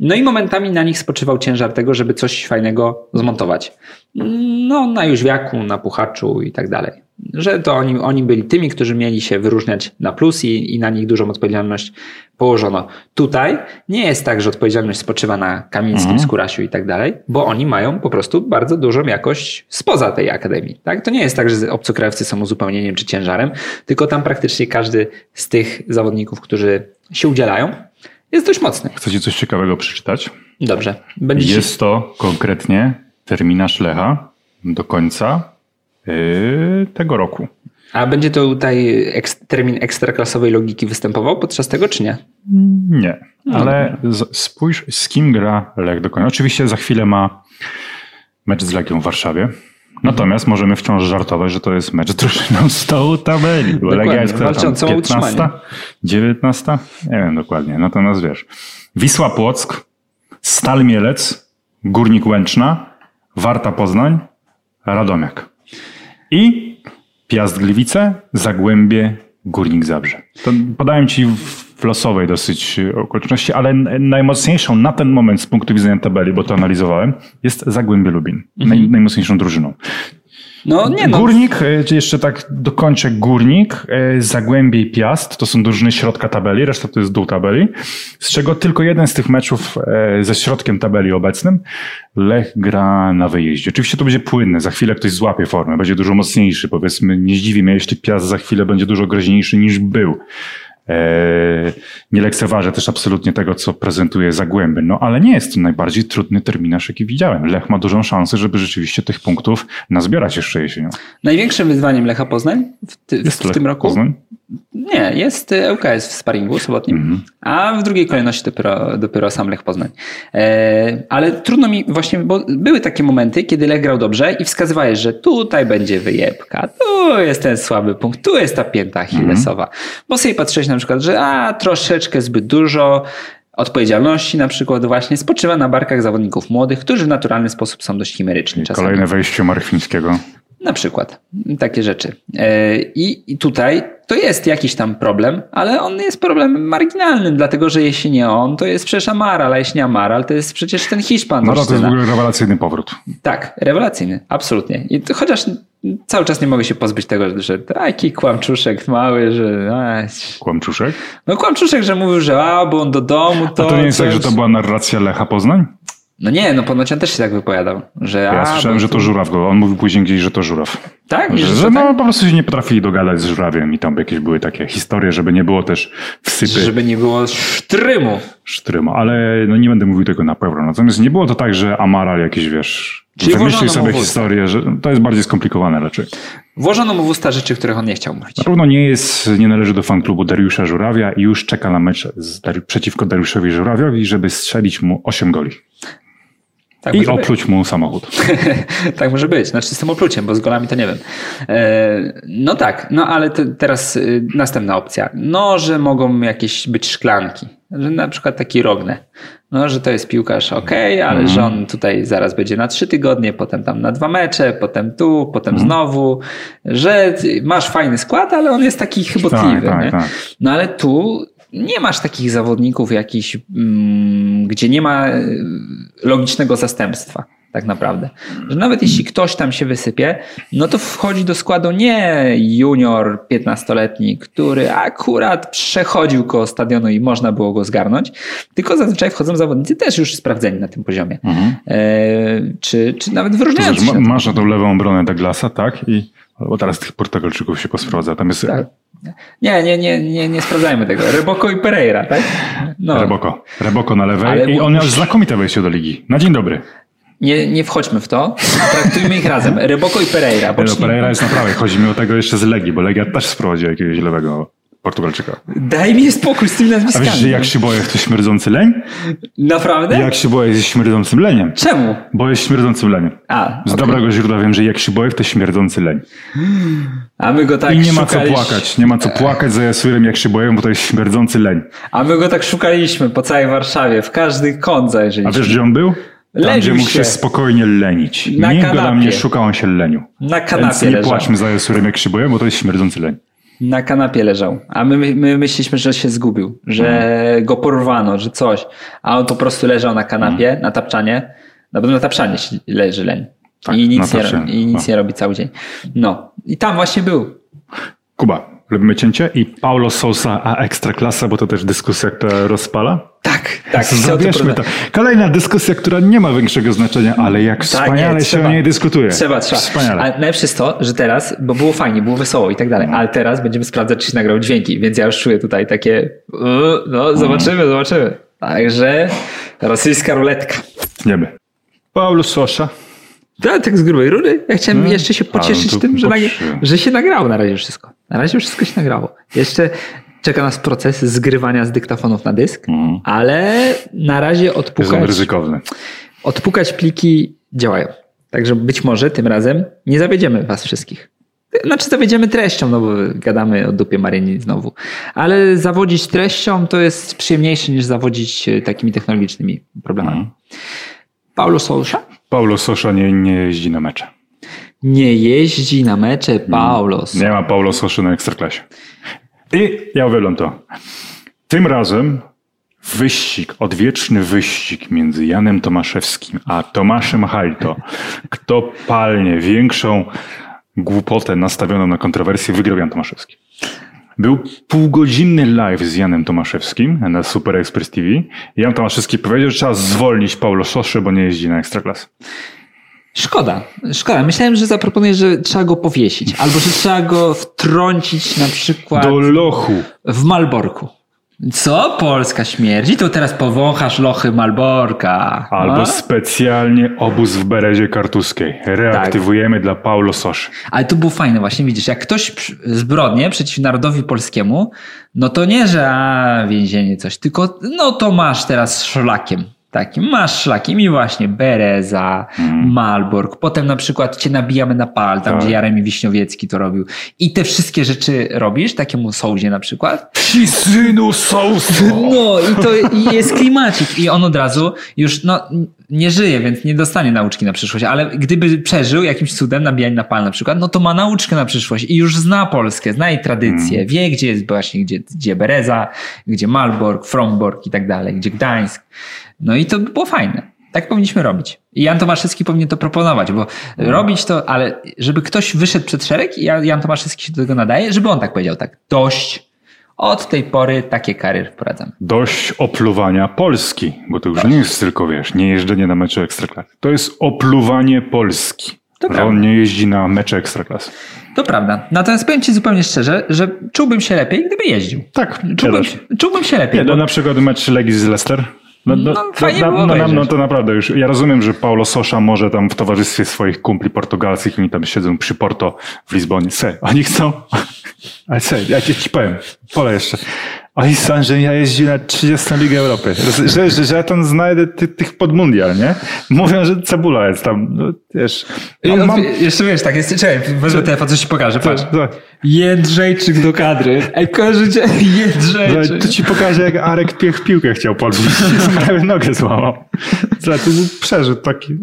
No i momentami na nich spoczywał ciężar tego, żeby coś fajnego zmontować. No, na Jóźwiaku, na Puchaczu i tak dalej że to oni, oni byli tymi, którzy mieli się wyróżniać na plus i, i na nich dużą odpowiedzialność położono. Tutaj nie jest tak, że odpowiedzialność spoczywa na Kamińskim, mhm. Skurasiu i tak dalej, bo oni mają po prostu bardzo dużą jakość spoza tej akademii. Tak? To nie jest tak, że obcokrajowcy są uzupełnieniem czy ciężarem, tylko tam praktycznie każdy z tych zawodników, którzy się udzielają, jest dość mocny. Chcecie coś ciekawego przeczytać? Dobrze. Będzie jest to konkretnie terminarz Lecha do końca Yy, tego roku. A będzie to tutaj termin ekstraklasowej logiki występował podczas tego, czy nie? Nie, no ale z, spójrz z kim gra Lech do końca. Oczywiście za chwilę ma mecz z Legią w Warszawie. Natomiast mhm. możemy wciąż żartować, że to jest mecz drużyną stołu tabeli. Bo Legia jest walczącą 15, 19? Nie wiem dokładnie. Natomiast wiesz, Wisła Płock, Stal Mielec, Górnik Łęczna, Warta Poznań, Radomiak. I Piast Gliwice, Zagłębie, Górnik Zabrze. To podałem ci w losowej dosyć okoliczności, ale najmocniejszą na ten moment z punktu widzenia tabeli, bo to analizowałem, jest Zagłębie Lubin. Mhm. najmocniejszą drużyną. No nie no. Górnik, e, jeszcze tak dokończę, Górnik, e, Zagłębie i Piast, to są drużyny środka tabeli, reszta to jest dół tabeli, z czego tylko jeden z tych meczów e, ze środkiem tabeli obecnym Lech gra na wyjeździe. Oczywiście to będzie płynne, za chwilę ktoś złapie formę, będzie dużo mocniejszy, powiedzmy, nie zdziwi mnie, jeśli Piast za chwilę będzie dużo groźniejszy niż był nie lekceważę też absolutnie tego, co prezentuje Zagłęby, no ale nie jest to najbardziej trudny terminarz, jaki widziałem. Lech ma dużą szansę, żeby rzeczywiście tych punktów nazbierać jeszcze jesienią. Największym wyzwaniem Lecha Poznań w, ty, w, w tym roku? Poznań? Nie, jest ŁKS w sparingu sobotnim, mm a w drugiej kolejności dopiero, dopiero sam Lech Poznań. E, ale trudno mi właśnie, bo były takie momenty, kiedy Lech grał dobrze i wskazywałeś, że tutaj będzie wyjebka, tu jest ten słaby punkt, tu jest ta pięta achillesowa. Mm. Bo sobie patrzyłeś na przykład, że a, troszeczkę zbyt dużo, odpowiedzialności na przykład właśnie spoczywa na barkach zawodników młodych, którzy w naturalny sposób są dość chimeryczni. Czasami. Kolejne wejście Marchwińskiego. Na przykład takie rzeczy. E, I, I tutaj to jest jakiś tam problem, ale on jest problemem marginalnym, dlatego że jeśli nie on, to jest przecież Amaral, a jeśli nie Amaral, to jest przecież ten Hiszpan. No to jest w ogóle rewelacyjny powrót. Tak, rewelacyjny, absolutnie. I to, chociaż cały czas nie mogę się pozbyć tego, że taki kłamczuszek mały, że... Kłamczuszek? No kłamczuszek, że mówił, że a, bo on do domu to... A to nie jest coś... tak, że to była narracja Lecha Poznań? No nie, no ponoć on też się tak wypowiadał. Że, ja a, słyszałem, że to żuraw go. On mówił później gdzieś, że to żuraw. Tak? Że, że no, tak? po prostu się nie potrafili dogadać z żurawiem i tam jakieś były takie historie, żeby nie było też wsypy. Żeby nie było sztrymu. Sztrymu, ale no nie będę mówił tego na pewno. Natomiast nie było to tak, że Amaral jakieś, wiesz, Czyli wymyślił sobie historię, że to jest bardziej skomplikowane raczej. Włożono mu w usta rzeczy, których on nie chciał mówić. Na pewno nie jest, nie należy do fanklubu Dariusza Żurawia i już czeka na mecz z, przeciwko Dariuszowi Żurawiowi, żeby strzelić mu 8 goli. Tak I opluć być. mu samochód. [LAUGHS] tak może być. Znaczy z tym opluciem, bo z golami to nie wiem. E, no tak, no ale te, teraz y, następna opcja. No, że mogą jakieś być szklanki. Że na przykład taki Rogne. No, że to jest piłkarz ok, ale mm. że on tutaj zaraz będzie na trzy tygodnie, potem tam na dwa mecze, potem tu, potem mm. znowu. Że masz fajny skład, ale on jest taki chybotliwy. Tak, tak, tak. No ale tu nie masz takich zawodników jakichś, mm, gdzie nie ma e, logicznego zastępstwa tak naprawdę. Że nawet jeśli ktoś tam się wysypie, no to wchodzi do składu nie junior 15-letni, który akurat przechodził koło stadionu i można było go zgarnąć, tylko zazwyczaj wchodzą zawodnicy też już sprawdzeni na tym poziomie. Mhm. E, czy, czy nawet wyróżniający się. Masz na tą lewą obronę Douglasa, tak? I bo teraz tych Portugalczyków się posprowadza. Tam jest tak. Nie, nie, nie, nie, nie sprawdzajmy tego. Reboko i Pereira, tak? No. Reboko. Reboko na lewej Ale i on miał znakomite wejście do ligi. Na dzień dobry. Nie, nie wchodźmy w to. Traktujmy ich razem. Reboko i Pereira. No, Pereira jest na prawej. Chodzi mi o tego jeszcze z Legii, bo Legia też sprowadziła jakiegoś lewego Portugalczyka. Daj mi spokój z tymi nazwiskami. A wiesz, że jak się boję, to śmierdzący leń? Naprawdę? Jak się boję, jest śmierdzącym leniem. Czemu? Bo jest śmierdzącym leniem. A, Z okay. dobrego źródła wiem, że jak się boję, to śmierdzący leń. A my go tak I nie ma co płakać. Nie ma co płakać za Jasurem, jak się boję, bo to jest śmierdzący leń. A my go tak szukaliśmy po całej Warszawie, w każdy kąt zajrzeliśmy. A wiesz, gdzie on był? Tam, Lenił gdzie mógł się. się spokojnie lenić. Na Nikt kanapie. go tam nie szukał, on się lenił. Na kanapie Więc nie leżał. płaczmy za Jasurem, jak się boję, bo to jest śmierdzący leń na kanapie leżał, a my, my myśleliśmy, że się zgubił, że mm. go porwano, że coś, a on po prostu leżał na kanapie, mm. na tapczanie, no bo na tapczanie leży leń tak, i nic, nie, i nic no. nie robi cały dzień. No i tam właśnie był. Kuba, Robimy cięcie i Paulo Sousa, a Ekstraklasa, bo to też dyskusja, która rozpala. Tak, tak. Zabierzmy to. Kolejna dyskusja, która nie ma większego znaczenia, ale jak tak, wspaniale nie, się o niej dyskutuje. Trzeba, trzeba. Wspaniale. Ale najlepsze jest to, że teraz, bo było fajnie, było wesoło i tak dalej, ale teraz będziemy sprawdzać, czy się nagrał dźwięki, więc ja już czuję tutaj takie, no zobaczymy, zobaczymy. Także rosyjska ruletka. Niemy. Paulo Sousa. Tak, tak z grubej rury. Ja chciałem hmm. jeszcze się pocieszyć tym, że, że się nagrało na razie wszystko. Na razie wszystko się nagrało. Jeszcze czeka nas proces zgrywania z dyktafonów na dysk, hmm. ale na razie odpukać... Ryzykowny. Odpukać pliki działają. Także być może tym razem nie zawiedziemy was wszystkich. Znaczy zawiedziemy treścią, no bo gadamy o dupie Maryni znowu. Ale zawodzić treścią to jest przyjemniejsze niż zawodzić takimi technologicznymi problemami. Hmm. Paulo Solsza? Paulo Sosza nie, nie jeździ na mecze. Nie jeździ na mecze Paulos. Nie ma Paulo Soszy na Ekstraklasie. I ja uwielbiam to. Tym razem wyścig, odwieczny wyścig między Janem Tomaszewskim a Tomaszem Halto. Kto palnie większą głupotę nastawioną na kontrowersję, wygrał Jan Tomaszewski. Był półgodzinny live z Janem Tomaszewskim na Super Express TV. Jan Tomaszewski powiedział, że trzeba zwolnić Paulo Soszę, bo nie jeździ na Ekstraklasę. Szkoda, szkoda. Myślałem, że zaproponujesz, że trzeba go powiesić, albo że trzeba go wtrącić na przykład Do lochu. w Malborku. Co? Polska śmierdzi? To teraz powąchasz lochy Malborka. Albo No. specjalnie obóz w Berezie Kartuskiej. Reaktywujemy Tak. dla Paulo Soszy. Ale to było fajne właśnie, widzisz, jak ktoś zbrodnie przeciw narodowi polskiemu, no to nie, że a, więzienie coś, tylko no to masz teraz szlakiem. Takim, masz szlakiem i właśnie Bereza, Malbork, potem na przykład cię nabijamy na pal, tam Tak. gdzie Jaremi Wiśniowiecki to robił. I te wszystkie rzeczy robisz, takiemu sołdzie na przykład, Ci synu Sousa! no i to i jest klimacik i on od razu już no, nie żyje, więc nie dostanie nauczki na przyszłość, ale gdyby przeżył jakimś cudem nabijanie na pal na przykład, no to ma nauczkę na przyszłość i już zna Polskę, zna jej tradycję, wie gdzie jest właśnie, gdzie, gdzie Bereza, gdzie Malbork, Frombork i tak dalej, gdzie Gdańsk. No i to by było fajne. Tak powinniśmy robić. I Jan Tomaszewski powinien to proponować, bo robić to, ale żeby ktoś wyszedł przed szereg i Jan Tomaszewski się do tego nadaje, żeby on tak powiedział tak, dość, od tej pory takie kary wprowadzamy. Dość opluwania Polski, bo to już nie jest tylko, wiesz, nie jeżdżenie na mecze Ekstraklasy. To jest opluwanie Polski. To że prawda. on nie jeździ na mecze Ekstraklasy. To prawda. Natomiast powiem Ci zupełnie szczerze, że czułbym się lepiej, gdyby jeździł. Tak, Czułbym, też. czułbym się lepiej. Nie, bo- no na przykład mecz Legii z Leicester. No, No, fajnie no, było no, no, obejrzeć. no to naprawdę już. Ja rozumiem, że Paulo Sosza może tam w towarzystwie swoich kumpli portugalskich, oni tam siedzą przy Porto w Lizbonie. Se, oni chcą. [LAUGHS] Ale se, ja ci, ci powiem, pole jeszcze. Chcą, że ja jeździ na 30 Ligę Europy. Że, że, że, ja tam znajdę ty, tych podmundial, nie? Mówią, że cebula jest tam, no, wiesz. I Mam, Jeszcze wiesz, tak jest. Czekaj, wezmę telefon, coś ci pokażę. Patrz. to, Jędrzejczyk do kadry. Ej, kojarzycie? [LAUGHS] Jędrzejczyk. to ci pokażę, jak Arek Piech piłkę chciał podbić. Prawie [LAUGHS] nogę złamał. Co, to był przerzut taki.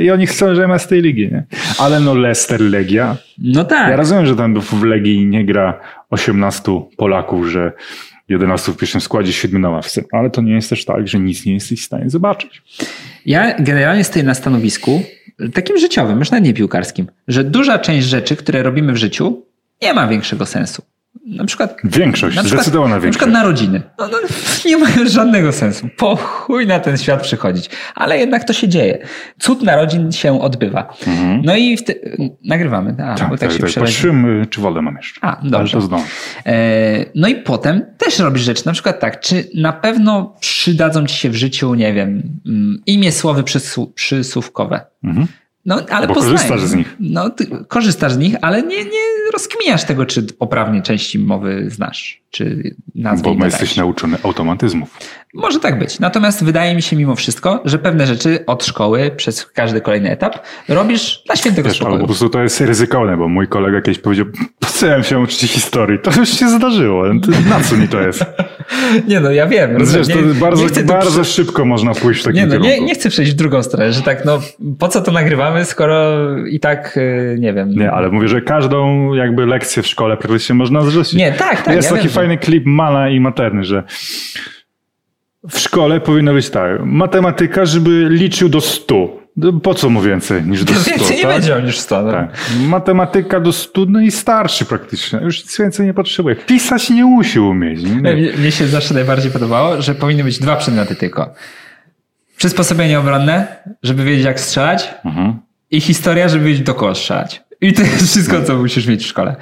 I oni chcą, że ma z tej ligi, nie? Ale no Leicester, Legia. No tak. Ja rozumiem, że tam w Legii nie gra 18 Polaków, że 11 w pierwszym składzie, 7 na ławce. Ale to nie jest też tak, że nic nie jesteś w stanie zobaczyć. Ja generalnie stoję na stanowisku takim życiowym, już nawet nie piłkarskim, że duża część rzeczy, które robimy w życiu, nie ma większego sensu. Na przykład Większość, Na przykład, zdecydowana na większość. przykład narodziny. No, no, nie mają żadnego sensu. Po chuj na ten świat przychodzić. Ale jednak to się dzieje. Cud narodzin się odbywa. No i te... nagrywamy. A, bo Mhm. Tak, tak, tak, się tak. Patrzymy, czy wodę mam jeszcze. A, dobrze. E, No i potem też robisz rzeczy, na przykład tak, czy na pewno przydadzą ci się w życiu, nie wiem, mm, imię słowy przysłówkowe. Mhm. No, ale Bo korzystasz z nich. No, korzystasz z nich, ale nie, nie rozkminiasz tego, czy poprawnie części mowy znasz, czy nazwy Bo i nadajesz. jesteś nauczony automatyzmów. Może tak być. Natomiast wydaje mi się mimo wszystko, że pewne rzeczy od szkoły przez każdy kolejny etap robisz dla świętego Wiesz, spokoju. po prostu to jest ryzykowne, bo mój kolega kiedyś powiedział, [LAUGHS] mam się uczyć historii? To już się zdarzyło. To Na co mi to jest? [LAUGHS] Nie no, ja wiem. rozumiem. Zresztą Nie- bardzo, nie bardzo szybko można pójść w takim Nie, no, kierunku. nie, nie chcę przejść w drugą stronę, że tak, no po co to nagrywamy, skoro i tak, y, nie wiem. Nie, ale mówię, że każdą jakby lekcję w szkole praktycznie można zrzucić. Nie, tak, tak. jest ja taki wiem, fajny klip Mala i Materny, że w szkole powinno być tak, matematyka, żeby liczył do 100. Po co mu więcej niż do 100? Więcej nie tak? będzie niż 100. No. Tak. Matematyka do 100, no i starszy praktycznie. Już nic więcej nie potrzebuje. Pisać nie musi umieć. Nie? Mnie, mnie się zawsze najbardziej podobało, że powinny być dwa przedmioty tylko. Przysposobienie obronne, żeby wiedzieć jak strzelać Mhm. i historia, żeby wiedzieć do kogo strzelać. I to jest wszystko, co musisz mieć w szkole.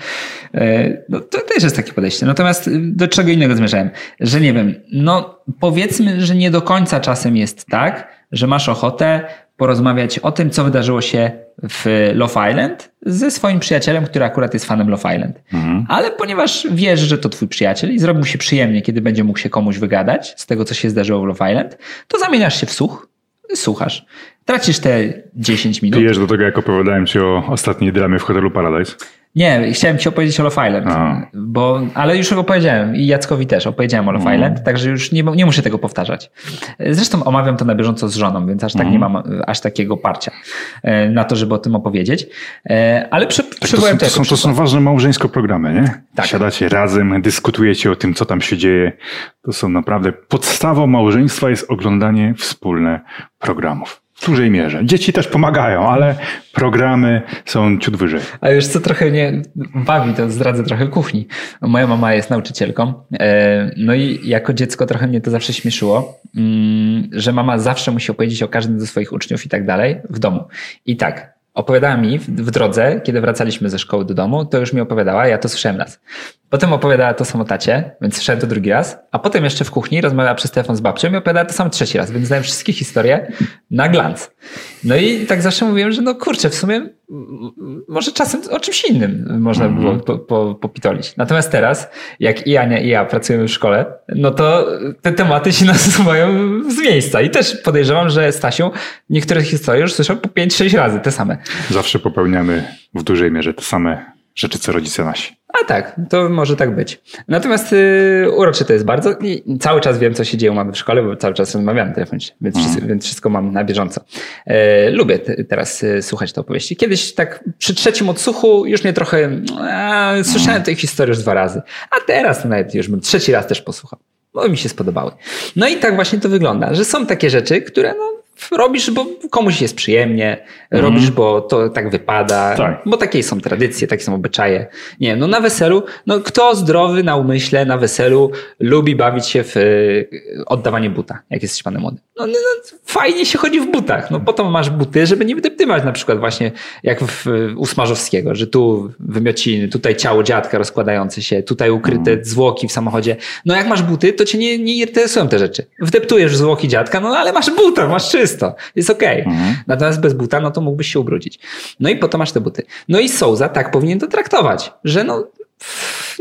E, No, to też jest takie podejście. Natomiast y, do czego innego zmierzałem? Że nie wiem, no powiedzmy, że nie do końca czasem jest tak, że masz ochotę porozmawiać o tym, co wydarzyło się w Love Island ze swoim przyjacielem, który akurat jest fanem Love Island. Ale ponieważ wiesz, że to twój przyjaciel i zrobi mu się przyjemnie, kiedy będzie mógł się komuś wygadać z tego, co się zdarzyło w Love Island, to zamieniasz się w słuch, słuchasz. Tracisz te 10 minut. Pijesz do tego, jak opowiadałem ci o ostatniej dramie w hotelu Paradise. Nie, chciałem ci opowiedzieć o Love Island, A. bo, ale już opowiedziałem i Jackowi też opowiedziałem o Love Island, także już nie, nie muszę tego powtarzać. Zresztą omawiam to na bieżąco z żoną, więc aż tak nie mam e, aż takiego parcia e, na to, żeby o tym opowiedzieć. E, Ale przy, Tak, to, są, to, są, to są ważne małżeńsko programy, nie? Tak. Siadacie razem, dyskutujecie o tym, co tam się dzieje. To są naprawdę podstawą małżeństwa jest oglądanie wspólne programów. W dużej mierze. Dzieci też pomagają, ale programy są ciut wyżej. A już co trochę mnie bawi, to zdradzę trochę kuchni. Moja mama jest nauczycielką, e, no i jako dziecko trochę mnie to zawsze śmieszyło, mm, że mama zawsze musi opowiedzieć o każdym ze swoich uczniów i tak dalej w domu. I tak, opowiadała mi w, drodze, kiedy wracaliśmy ze szkoły do domu, to już mi opowiadała, ja to słyszałem raz. Potem opowiadała to samo tacie, więc słyszałem to drugi raz, a potem jeszcze w kuchni rozmawiała przez telefon z babcią i opowiadała to samo trzeci raz, więc znałem wszystkie historie na glans. No i tak zawsze mówiłem, że no kurczę, w sumie może czasem o czymś innym można by było po, po, popitolić. Natomiast teraz, jak i Ania i ja pracujemy w szkole, no to te tematy się [LAUGHS] nasuwają z miejsca i też podejrzewam, że Stasiu niektóre historie już słyszał po 5-6 razy, te same. Zawsze popełniamy w dużej mierze te same rzeczy, co rodzice nasi. A tak, to może tak być. Natomiast yy, urocze to jest bardzo i cały czas wiem, co się dzieje u mamy w szkole, bo cały czas rozmawiamy telefonicznie, więc, wszystko, więc wszystko mam na bieżąco. E, lubię te, teraz e, słuchać te opowieści. Kiedyś tak przy trzecim odsłuchu już mnie trochę e, słyszałem tej historii już dwa razy, a teraz nawet już bym trzeci raz też posłuchał. Bo mi się spodobały. No i tak właśnie to wygląda, że są takie rzeczy, które no, robisz, bo komuś jest przyjemnie, robisz, bo to tak wypada, Tak. bo takie są tradycje, takie są obyczaje. Nie wiem, no na weselu, no kto zdrowy na umyśle, na weselu lubi bawić się w y, oddawanie buta, jak jesteś panem młodym. No, no, no fajnie się chodzi w butach, no po to masz buty, żeby nie wydeptywać na przykład właśnie jak w, u Smarzowskiego, że tu wymiociny, tutaj ciało dziadka rozkładające się, tutaj ukryte zwłoki w samochodzie. No jak masz buty, to cię nie, nie interesują te rzeczy. Wdeptujesz zwłoki dziadka, no ale masz buta, masz czysto, jest okej. Natomiast bez buta, no to mógłbyś się ubrudzić. No i po to masz te buty. No i Souza tak powinien to traktować, że no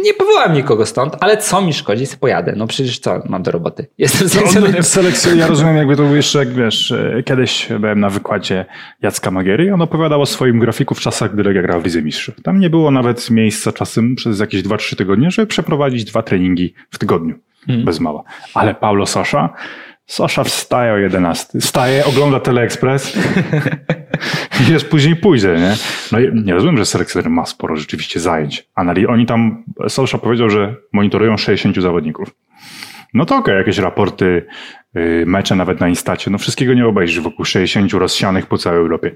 nie powołam nikogo stąd, ale co mi szkodzi, sobie pojadę. No przecież co mam do roboty? [LAUGHS] Jestem selekcjonerem. Selekcjo- ja rozumiem, jakby to był jeszcze, jak wiesz, e, kiedyś byłem na wykładzie Jacka Magiery on opowiadał o swoim grafiku w czasach, gdy Legia grała w Lidze Mistrzów. Tam nie było nawet miejsca czasem przez jakieś 2-3 tygodnie, żeby przeprowadzić dwa treningi w tygodniu. Bez mała. Ale Paulo Sosza, Sosza wstaje o 11, wstaje, ogląda Teleexpress [LAUGHS] i później pójdzie, nie? No i nie rozumiem, że selekcjoner ma sporo rzeczywiście zajęć. Anali- oni tam, Sosza powiedział, że monitorują 60 zawodników. No to okej, jakieś raporty, yy, mecze nawet na Instacie, no wszystkiego nie obejrzysz wokół 60 rozsianych po całej Europie.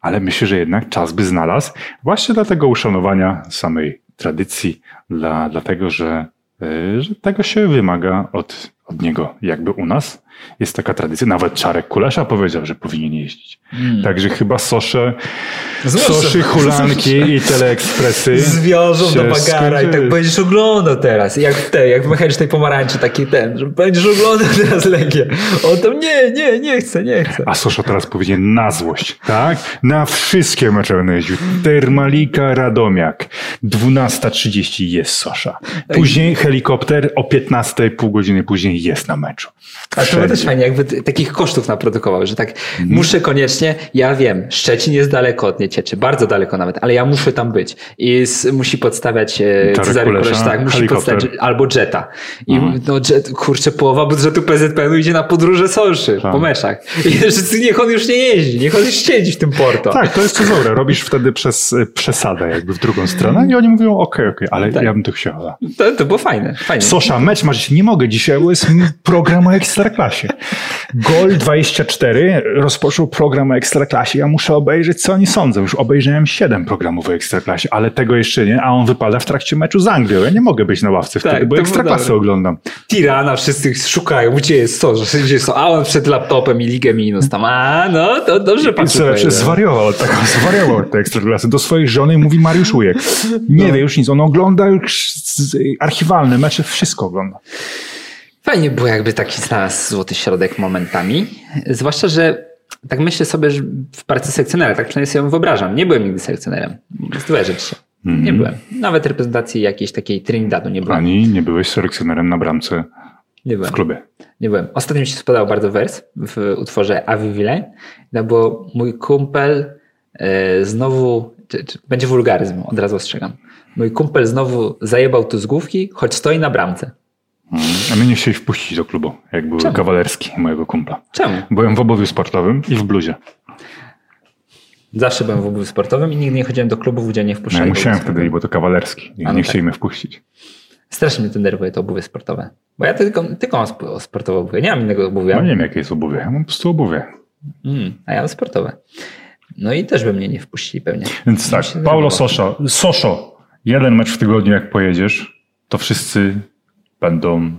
Ale myślę, że jednak czas by znalazł właśnie dla tego uszanowania samej tradycji, dla, dlatego, że, yy, że tego się wymaga od, od niego, jakby u nas. Jest taka tradycja, nawet Czarek Kulesza powiedział, że powinien jeździć. Także chyba sosze, soszy, hulanki i teleekspresy Zwiążą do bagara i tak będziesz oglądał teraz. Jak w te, jak w mechanicznej pomarańczy taki ten, że będziesz oglądał teraz Legię. On tam nie, nie, nie chcę, nie chcę. A Sosza teraz powinien na złość, tak? Na wszystkie mecze będę jeździł. Termalika, Radomiak. 12.30 jest Sosza. Później helikopter o 15, pół godziny później jest na meczu. A to. Też fajnie, jakby takich kosztów naprodukował, że tak muszę koniecznie, ja wiem, Szczecin jest daleko od Niecieczy, bardzo daleko nawet, ale ja muszę tam być. I s- musi podstawiać e, Cezary Kulesza, Kulesz, tak, musi helikopter. podstawiać albo Jetta. I no jet, kurczę, połowa budżetu PZPN idzie na podróże solszy Tak. po meczach. I [LAUGHS] że niech on już nie jeździ, niech on już siedzi w tym Porto. Tak, to jest cezurę. Robisz wtedy przez y, przesadę jakby w drugą stronę i oni mówią okej, okej, ale Tak. ja bym to chciała. To, to było fajne, fajnie. Sosza, mecz masz, nie mogę dzisiaj, bo jest program o Ekstraklasie. Gol 24 rozpoczął program o Ekstraklasie. Ja muszę obejrzeć, co oni sądzą. Już obejrzałem 7 programów o Ekstraklasie, ale tego jeszcze nie, a on wypada w trakcie meczu z Anglią. Ja nie mogę być na ławce wtedy, Tak, bo Ekstraklasę oglądam. Tirana, wszyscy szukają, gdzie jest to, że gdzie to, a on przed laptopem i ligę minus tam, a no, to dobrze pan lepsze, zwariował od tego, zwariował od tej Ekstraklasy. Do swojej żony mówi Mariusz Ujek. Nie No. wie już nic, on ogląda już archiwalne mecze, wszystko ogląda. Fajnie było jakby taki znalazł złoty środek momentami, zwłaszcza, że tak myślę sobie, że w pracy selekcjonera, tak przynajmniej sobie wyobrażam, nie byłem nigdy selekcjonerem, zdarzyć się, nie byłem. Nawet reprezentacji jakiejś takiej Trinidadu nie byłem. Ani nie byłeś selekcjonerem na bramce Nie byłem. w klubie. Nie byłem. Ostatnio mi się spodobał bardzo wers w utworze Avi Villain. To było mój kumpel e, znowu, czy, czy, będzie wulgaryzm, od razu ostrzegam. Mój kumpel znowu zajebał tu z główki, choć stoi na bramce. A mnie nie chcieli wpuścić do klubu, jak był Czemu? kawalerski mojego kumpla. Czemu? Byłem w obowiu sportowym i w bluzie. Zawsze byłem w obuwiu sportowym i nigdy nie chodziłem do klubów, gdzie nie No, wpuszczali. ja musiałem wtedy, bo to kawalerski. No nie tak. chcieli mnie wpuścić. Strasznie mnie denerwuje to obuwie sportowe. Bo ja tylko, tylko mam sp- sportowe obuwie, nie mam innego obuwia. No nie wiem, jakie jest obuwie. Ja mam po prostu obuwie. Mm, a ja mam sportowe. No i też by mnie nie wpuścili pewnie. Więc tak, Paulo. Sosza, Soszo, jeden mecz w tygodniu jak pojedziesz, to wszyscy będą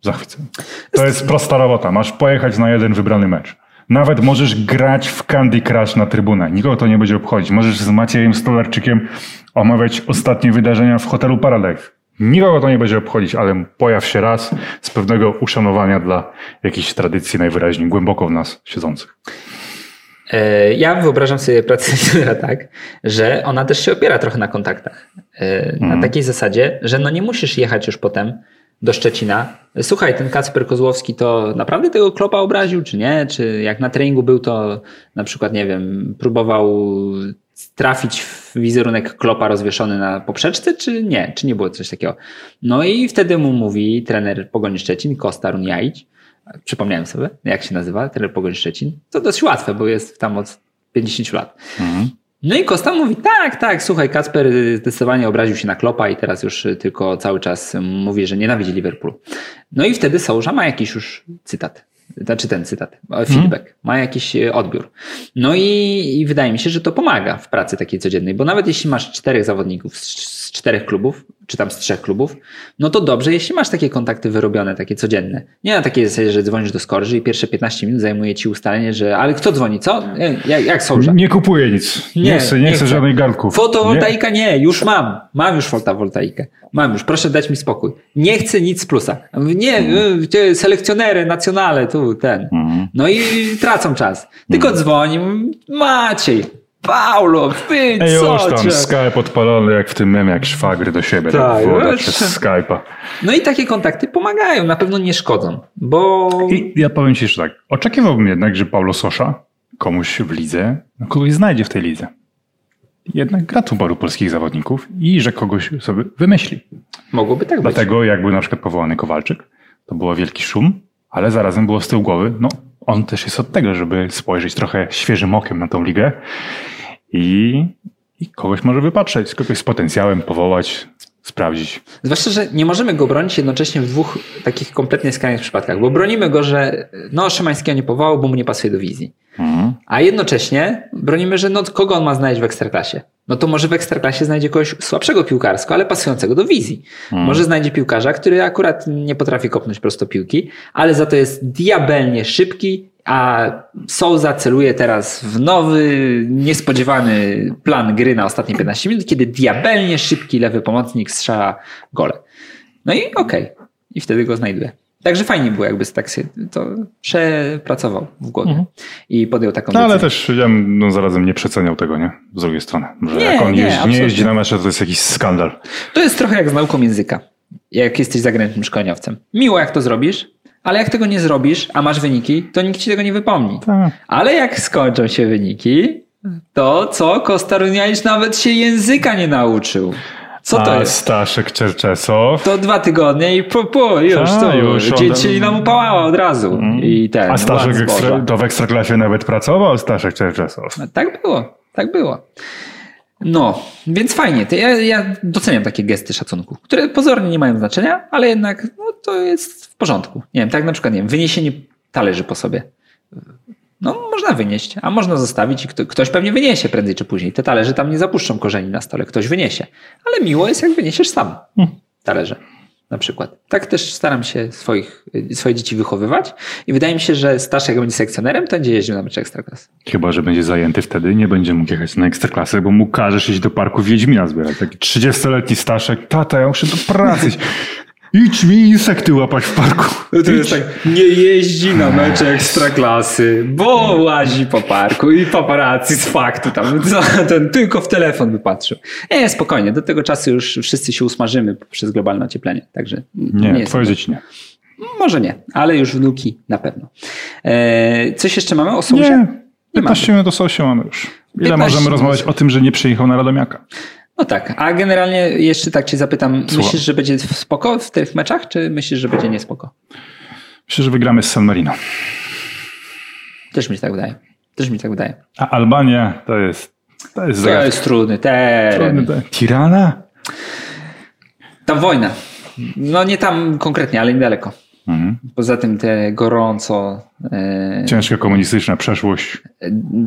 zachwyceni. To jest prosta robota. Masz pojechać na jeden wybrany mecz. Nawet możesz grać w Candy Crush na trybunę. Nikogo to nie będzie obchodzić. Możesz z Maciejem Stolarczykiem omawiać ostatnie wydarzenia w hotelu Paradise. Nikogo to nie będzie obchodzić, ale pojaw się raz z pewnego uszanowania dla jakiejś tradycji najwyraźniej głęboko w nas siedzących. E, Ja wyobrażam sobie pracę [LAUGHS] trenera tak, że ona też się opiera trochę na kontaktach. E, Na takiej zasadzie, że no nie musisz jechać już potem do Szczecina. Słuchaj, ten Kacper Kozłowski to naprawdę tego klopa obraził, czy nie? Czy jak na treningu był, to na przykład, nie wiem, próbował trafić w wizerunek klopa rozwieszony na poprzeczce, czy nie? Czy nie było coś takiego? No i wtedy mu mówi trener Pogoni Szczecin, Kosta Runjaić, przypomniałem sobie, jak się nazywa, trener Pogoni Szczecin. To dość łatwe, bo jest tam od 50 lat. No i Kosta mówi, tak, tak, słuchaj, Kacper y, zdecydowanie obraził się na Klopa i teraz już y, tylko cały czas mówi, że nienawidzi Liverpoolu. No i wtedy Sołża ma jakiś już cytat. Znaczy ten cytat, e, feedback, ma jakiś e, odbiór. No i, i wydaje mi się, że to pomaga w pracy takiej codziennej, bo nawet jeśli masz czterech zawodników z, z czterech klubów, czy tam z trzech klubów, no to dobrze, jeśli masz takie kontakty wyrobione, takie codzienne. Nie na takiej zasadzie, że dzwonisz do Skorży i pierwsze 15 minut zajmuje ci ustalenie, że ale kto dzwoni, co? Jak, jak? Nie kupuję nic. Nie, Nie, chcę, nie, nie chcę chcę. żadnych garnków. Fotowoltaika nie, już mam. Mam już fotowoltaikę. Mam już, proszę dać mi spokój. Nie chcę nic z plusa. Nie, Mhm. te selekcjonery, nacjonale, tu, ten. No i tracą czas. Tylko Mhm. dzwoni, Maciej, Paulo, wy, Ej, co już tam cię? Skype odpalony jak w tym memie, jak szwagry do siebie. Tak, Tak, woda przez Skype'a. No i takie kontakty pomagają, na pewno nie szkodzą, bo I ja powiem ci jeszcze tak. Oczekiwałbym jednak, że Paulo Sosza komuś w lidze, no kogoś znajdzie w tej lidze. Jednak gra tu paru polskich zawodników i że kogoś sobie wymyśli. mogłoby tak być. Dlatego jak był na przykład powołany Kowalczyk, to było wielki szum, ale zarazem było z tyłu głowy, no on też jest od tego, żeby spojrzeć trochę świeżym okiem na tą ligę i, i kogoś może wypatrzeć, kogoś z potencjałem powołać, sprawdzić. Zwłaszcza, że nie możemy go bronić jednocześnie w dwóch takich kompletnie skrajnych przypadkach, bo bronimy go, że no Szymańskiego nie powołał, bo mu nie pasuje do wizji. A jednocześnie bronimy, że no kogo on ma znaleźć w ekstraklasie? No to może w ekstraklasie znajdzie kogoś słabszego piłkarsko, ale pasującego do wizji. Może znajdzie piłkarza, który akurat nie potrafi kopnąć prosto piłki, ale za to jest diabelnie szybki, a Souza celuje teraz w nowy, niespodziewany plan gry na ostatnie 15 minut, kiedy diabelnie szybki lewy pomocnik strzela gole. No i okej. I wtedy go znajduje. Także fajnie było, jakby tak się to przepracował w głowie i podjął taką No ale też ja no, zarazem nie przeceniał tego, nie? Z drugiej strony. Że Nie, jak on nie, jeździ, nie jeździ na mecze, to jest jakiś skandal. To jest trochę jak z nauką języka, jak jesteś zagranicznym szkoleniowcem. Miło, jak to zrobisz, ale jak tego nie zrobisz, a masz wyniki, to nikt ci tego nie wypomni. Tak. Ale jak skończą się wyniki, to co? Kostarunianić nawet się języka nie nauczył. Co to A jest? Staszek Czerczesow. To dwa tygodnie i pu, pu, już, A, to już, już. on- Dzieci nam upałała od razu. I ten, A Staszek ekstra, to w Ekstraklasie nawet pracował, Staszek Czerczesow. No, tak było, tak było. No, więc fajnie. Ja, ja doceniam takie gesty szacunku, które pozornie nie mają znaczenia, ale jednak no, to jest w porządku. Nie wiem, tak na przykład, nie wiem, wyniesienie talerzy po sobie. No, można wynieść, a można zostawić i kto, ktoś pewnie wyniesie prędzej czy później. Te talerze tam nie zapuszczą korzeni na stole, ktoś wyniesie. Ale miło jest, jak wyniesiesz sam talerze. Na przykład. Tak też staram się swoich, swoje dzieci wychowywać i wydaje mi się, że Staszek jak będzie sekcjonerem, to będzie jeździł na mecze Ekstraklasy. Chyba, że będzie zajęty wtedy, nie będzie mógł jechać na Ekstraklasę, bo mu każesz iść do parku Wiedźmina zbierać. Taki 30-letni Staszek, tata, ja muszę do pracy. Idź mi insekty łapać w parku. No to jest Idź. tak, nie jeździ na mecze ekstraklasy, bo łazi po parku i paparazzi z faktu tam, co, [LAUGHS] ten tylko w telefon by patrzył. Nie, spokojnie, do tego czasu już wszyscy się usmażymy przez globalne ocieplenie, także Nie, jest twoje dzieci nie. Może nie, ale już wnuki na pewno. E, coś jeszcze mamy o Sousie? Nie, 15 minut o sosie mamy już. Ile 15 możemy rozmawiać o tym, że nie przyjechał na Radomiaka? No tak, a generalnie jeszcze tak cię zapytam, Słucham. myślisz, że będzie spoko w tych meczach, czy myślisz, że będzie niespoko? Myślę, że wygramy z San Marino. Też mi się tak wydaje. Też mi się tak wydaje. A Albania to jest, to jest To jest trudny teren. Trudny te- Tirana? Tam wojna. No nie tam konkretnie, ale niedaleko. Mhm. Poza tym te gorąco, e, Ciężka komunistyczna przeszłość.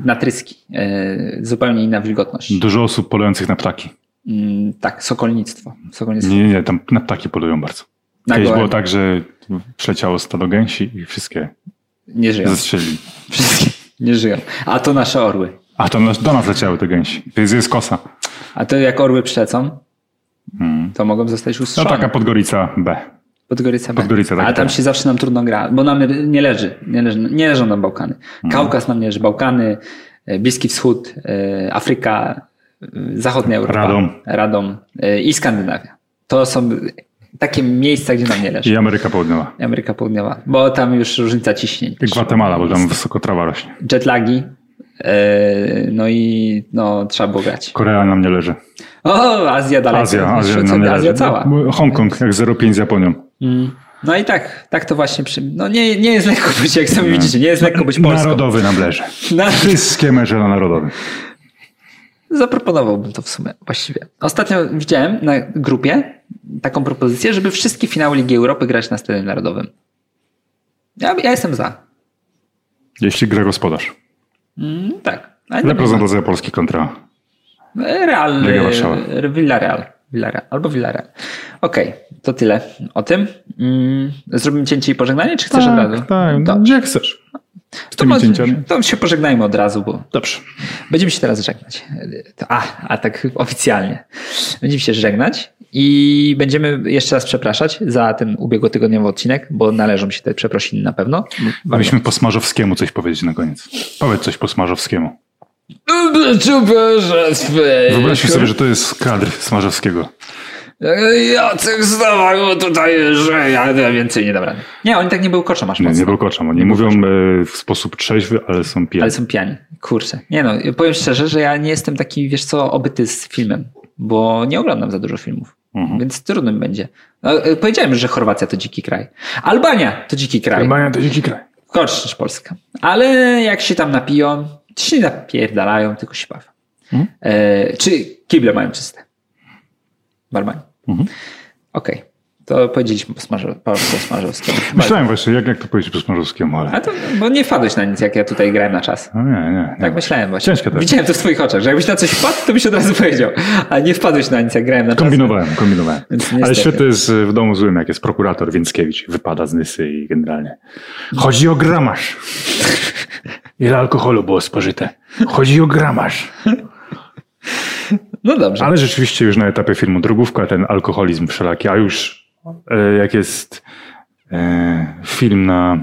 natryski, e, zupełnie inna wilgotność. Dużo osób polujących na ptaki. Mm, tak, sokolnictwo. sokolnictwo. Nie, nie, tam na ptaki polują bardzo. Na Kiedyś gołębie. było tak, że przyleciało stado gęsi i wszystkie Nie żyją. zestrzelili. Wszystkie nie żyją. A to nasze orły. A to do nas leciały te gęsi. To jest, jest kosa. A to jak orły przylecą, Mhm. to mogą zostać No ustrzelone. taka Podgorica B. Podgorica B. Podgorica, tak, Ale tam tak. się zawsze nam trudno gra, bo nam nie leży. Nie, leży, nie leżą nam Bałkany. Mhm. Kaukaz nam nie leży. Bałkany, e, Bliski Wschód, e, Afryka, Zachodnia Europa. Radom. Radom e, i Skandynawia. To są takie miejsca, gdzie nam nie leży. I Ameryka Południowa. I Ameryka Południowa, bo tam już różnica ciśnień. I Gwatemala, bo tam wysoko trawa rośnie. Jetlagi. e, No i no, trzeba było grać. Korea nam nie leży. O, Azja dalej. Azja, Azja Azja, nam nie leży. Azja cała. Hongkong jak 0,5 z Japonią. Mm. No i tak, tak to właśnie. Przy... No nie, nie jest lekko być, jak sami widzicie, nie jest lekko być Polską. Narodowy nam leży. Na... Wszystkie mecze na narodowym. Zaproponowałbym to w sumie właściwie. Ostatnio widziałem na grupie taką propozycję, żeby wszystkie finały Ligi Europy grać na Stadionie Narodowym. Ja, ja jestem za. Jeśli gra gospodarz. Mm, tak. Reprezentacja Polski kontra. Real, e, Villarreal. Villarreal. Albo Villarreal. Okej, to tyle o tym. Mm, zrobimy cięcie i pożegnanie, czy chcesz od razu? tak. To, Gdzie chcesz. To, cięciami. to się pożegnajmy od razu, bo Dobrze. Będziemy się teraz żegnać. A, a tak oficjalnie. Będziemy się żegnać i będziemy jeszcze raz przepraszać za ten ubiegłotygodniowy odcinek, bo należą się te przeprosiny na pewno. Mogliśmy po Smarzowskiemu coś powiedzieć na koniec. Powiedz coś po Smarzowskiemu. Wyobraźmy sobie, że to jest kadr Smarzowskiego. Jacek zdawał tutaj, że ja więcej nie dam rady. Nie, oni tak nie był koczem aż Nie, mocno. nie był koczem. Oni mówią e, w sposób trzeźwy, ale są pijani. Ale są pijani. Kurczę. Nie no, powiem szczerze, że ja nie jestem taki, wiesz co, obyty z filmem, bo nie oglądam za dużo filmów. Mhm. Więc trudno mi będzie. No, e, powiedziałem, że Chorwacja to dziki kraj. Albania to dziki kraj. Albania to dziki kraj. Gorszy niż Polska. Ale jak się tam napiją, to się nie napierdalają, tylko się bawią. Mhm. E, czy kible mają czyste? W Albanii. Mhm. Okej. To powiedzieliśmy po, Smarzowskiemu. [LAUGHS] Myślałem właśnie, jak, jak to powiedzieć po Smarzowskiemu, ale... A to, bo nie wpadłeś na nic, jak ja tutaj grałem na czas. No nie, nie. nie. Tak myślałem właśnie. To jest. Widziałem to w twoich oczach, że jakbyś na coś wpadł, to byś od razu powiedział. A nie wpadłeś na nic, jak grałem na czas. Kombinowałem, kombinowałem. Ale świetne jest w domu złym, jak jest prokurator Więckiewicz. Wypada z Nysy i generalnie. Chodzi o gramaż. Ile alkoholu było spożyte? Chodzi o gramaż. No dobrze. Ale rzeczywiście już na etapie filmu drogówka ten alkoholizm wszelaki, a już e, jak jest e, film na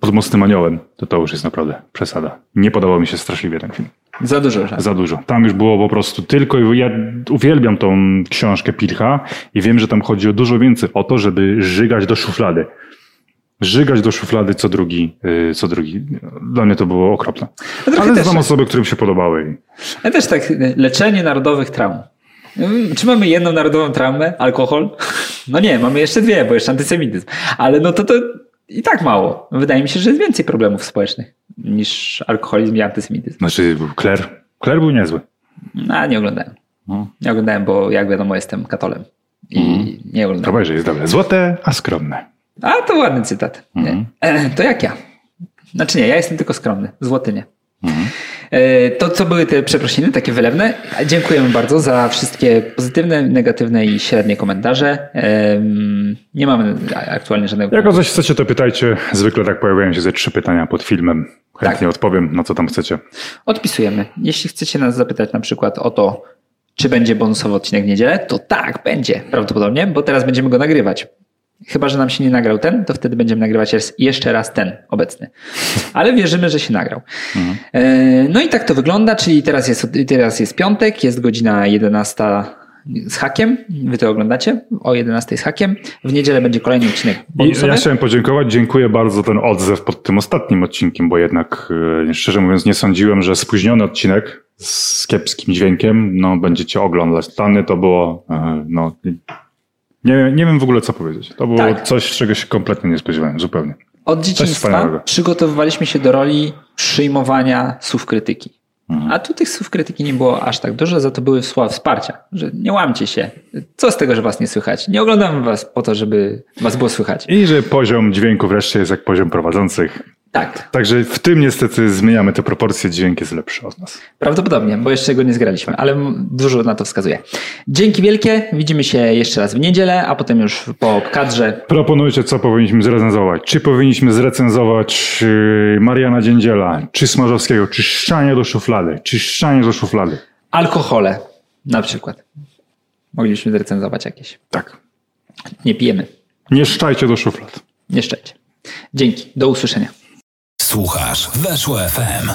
pod mocnym aniołem, to to już jest naprawdę przesada. Nie podobał mi się straszliwie ten film. Za dużo żartu. Za dużo. Tam już było po prostu tylko, ja uwielbiam tą książkę Pilcha i wiem, że tam chodzi o dużo więcej o to, żeby żygać do szuflady. Żygać do szuflady co drugi, y, co drugi. Dla mnie to było okropne. Ale też- znam osoby, którym się podobały. Ja też tak, leczenie narodowych traum. Mm, Czy mamy jedną narodową traumę? Alkohol? No nie, mamy jeszcze dwie, bo jeszcze antysemityzm. Ale no to to i tak mało. Wydaje mi się, że jest więcej problemów społecznych niż alkoholizm i antysemityzm. Znaczy, Claire. Claire był niezły. No, nie oglądałem. No. Nie oglądałem, bo jak wiadomo jestem katolem. I nie oglądałem. Że jest dobre. Złote, a skromne. A to ładny cytat. Nie. E, To jak ja. Znaczy nie, ja jestem tylko skromny. Złoty nie. E, To co były te przeprosiny, takie wylewne. Dziękujemy bardzo za wszystkie pozytywne, negatywne i średnie komentarze. Nie mamy aktualnie żadnego. Jak o coś chcecie, to pytajcie. Zwykle tak pojawiają się ze trzy pytania pod filmem. Chętnie odpowiem, na co tam chcecie. Odpisujemy. Jeśli chcecie nas zapytać na przykład o to, czy będzie bonusowy odcinek w niedzielę, to tak, będzie prawdopodobnie, bo teraz będziemy go nagrywać. Chyba, że nam się nie nagrał ten, to wtedy będziemy nagrywać jeszcze raz ten obecny. Ale wierzymy, że się nagrał. E, No i tak to wygląda, czyli teraz jest, teraz jest piątek, jest godzina 11 z hakiem. Wy to oglądacie o 11 z hakiem. W niedzielę będzie kolejny odcinek bonusowy. ja chciałem podziękować. Dziękuję bardzo za ten odzew pod tym ostatnim odcinkiem, bo jednak, e, szczerze mówiąc, nie sądziłem, że spóźniony odcinek z kiepskim dźwiękiem, no, będziecie oglądać. Tany to było, e, no, nie, nie wiem w ogóle co powiedzieć. To było Tak. coś, czego się kompletnie nie spodziewałem, zupełnie. Od dzieciństwa przygotowywaliśmy się do roli przyjmowania słów krytyki. A tu tych słów krytyki nie było aż tak dużo, za to były słowa wsparcia, że nie łamcie się. Co z tego, że was nie słychać? Nie oglądam was po to, żeby was było słychać. I że poziom dźwięku wreszcie jest jak poziom prowadzących. Tak, Także w tym niestety zmieniamy te proporcje, dźwięk jest lepszy od nas. prawdopodobnie, bo jeszcze go nie zgraliśmy, ale dużo na to wskazuje. Dzięki wielkie, widzimy się jeszcze raz w niedzielę, a potem już po kadrze. Proponujcie, co powinniśmy zrecenzować. Czy powinniśmy zrecenzować yy, Mariana Dziędziela, czy Smarzowskiego, czy Szczanie do szuflady, czy Szczanie do szuflady. Alkohole na przykład. Moglibyśmy zrecenzować jakieś. Tak. Nie pijemy, Nie szczajcie do szuflad. nie szczęście. Dzięki, do usłyszenia. Słuchasz Weszło FM.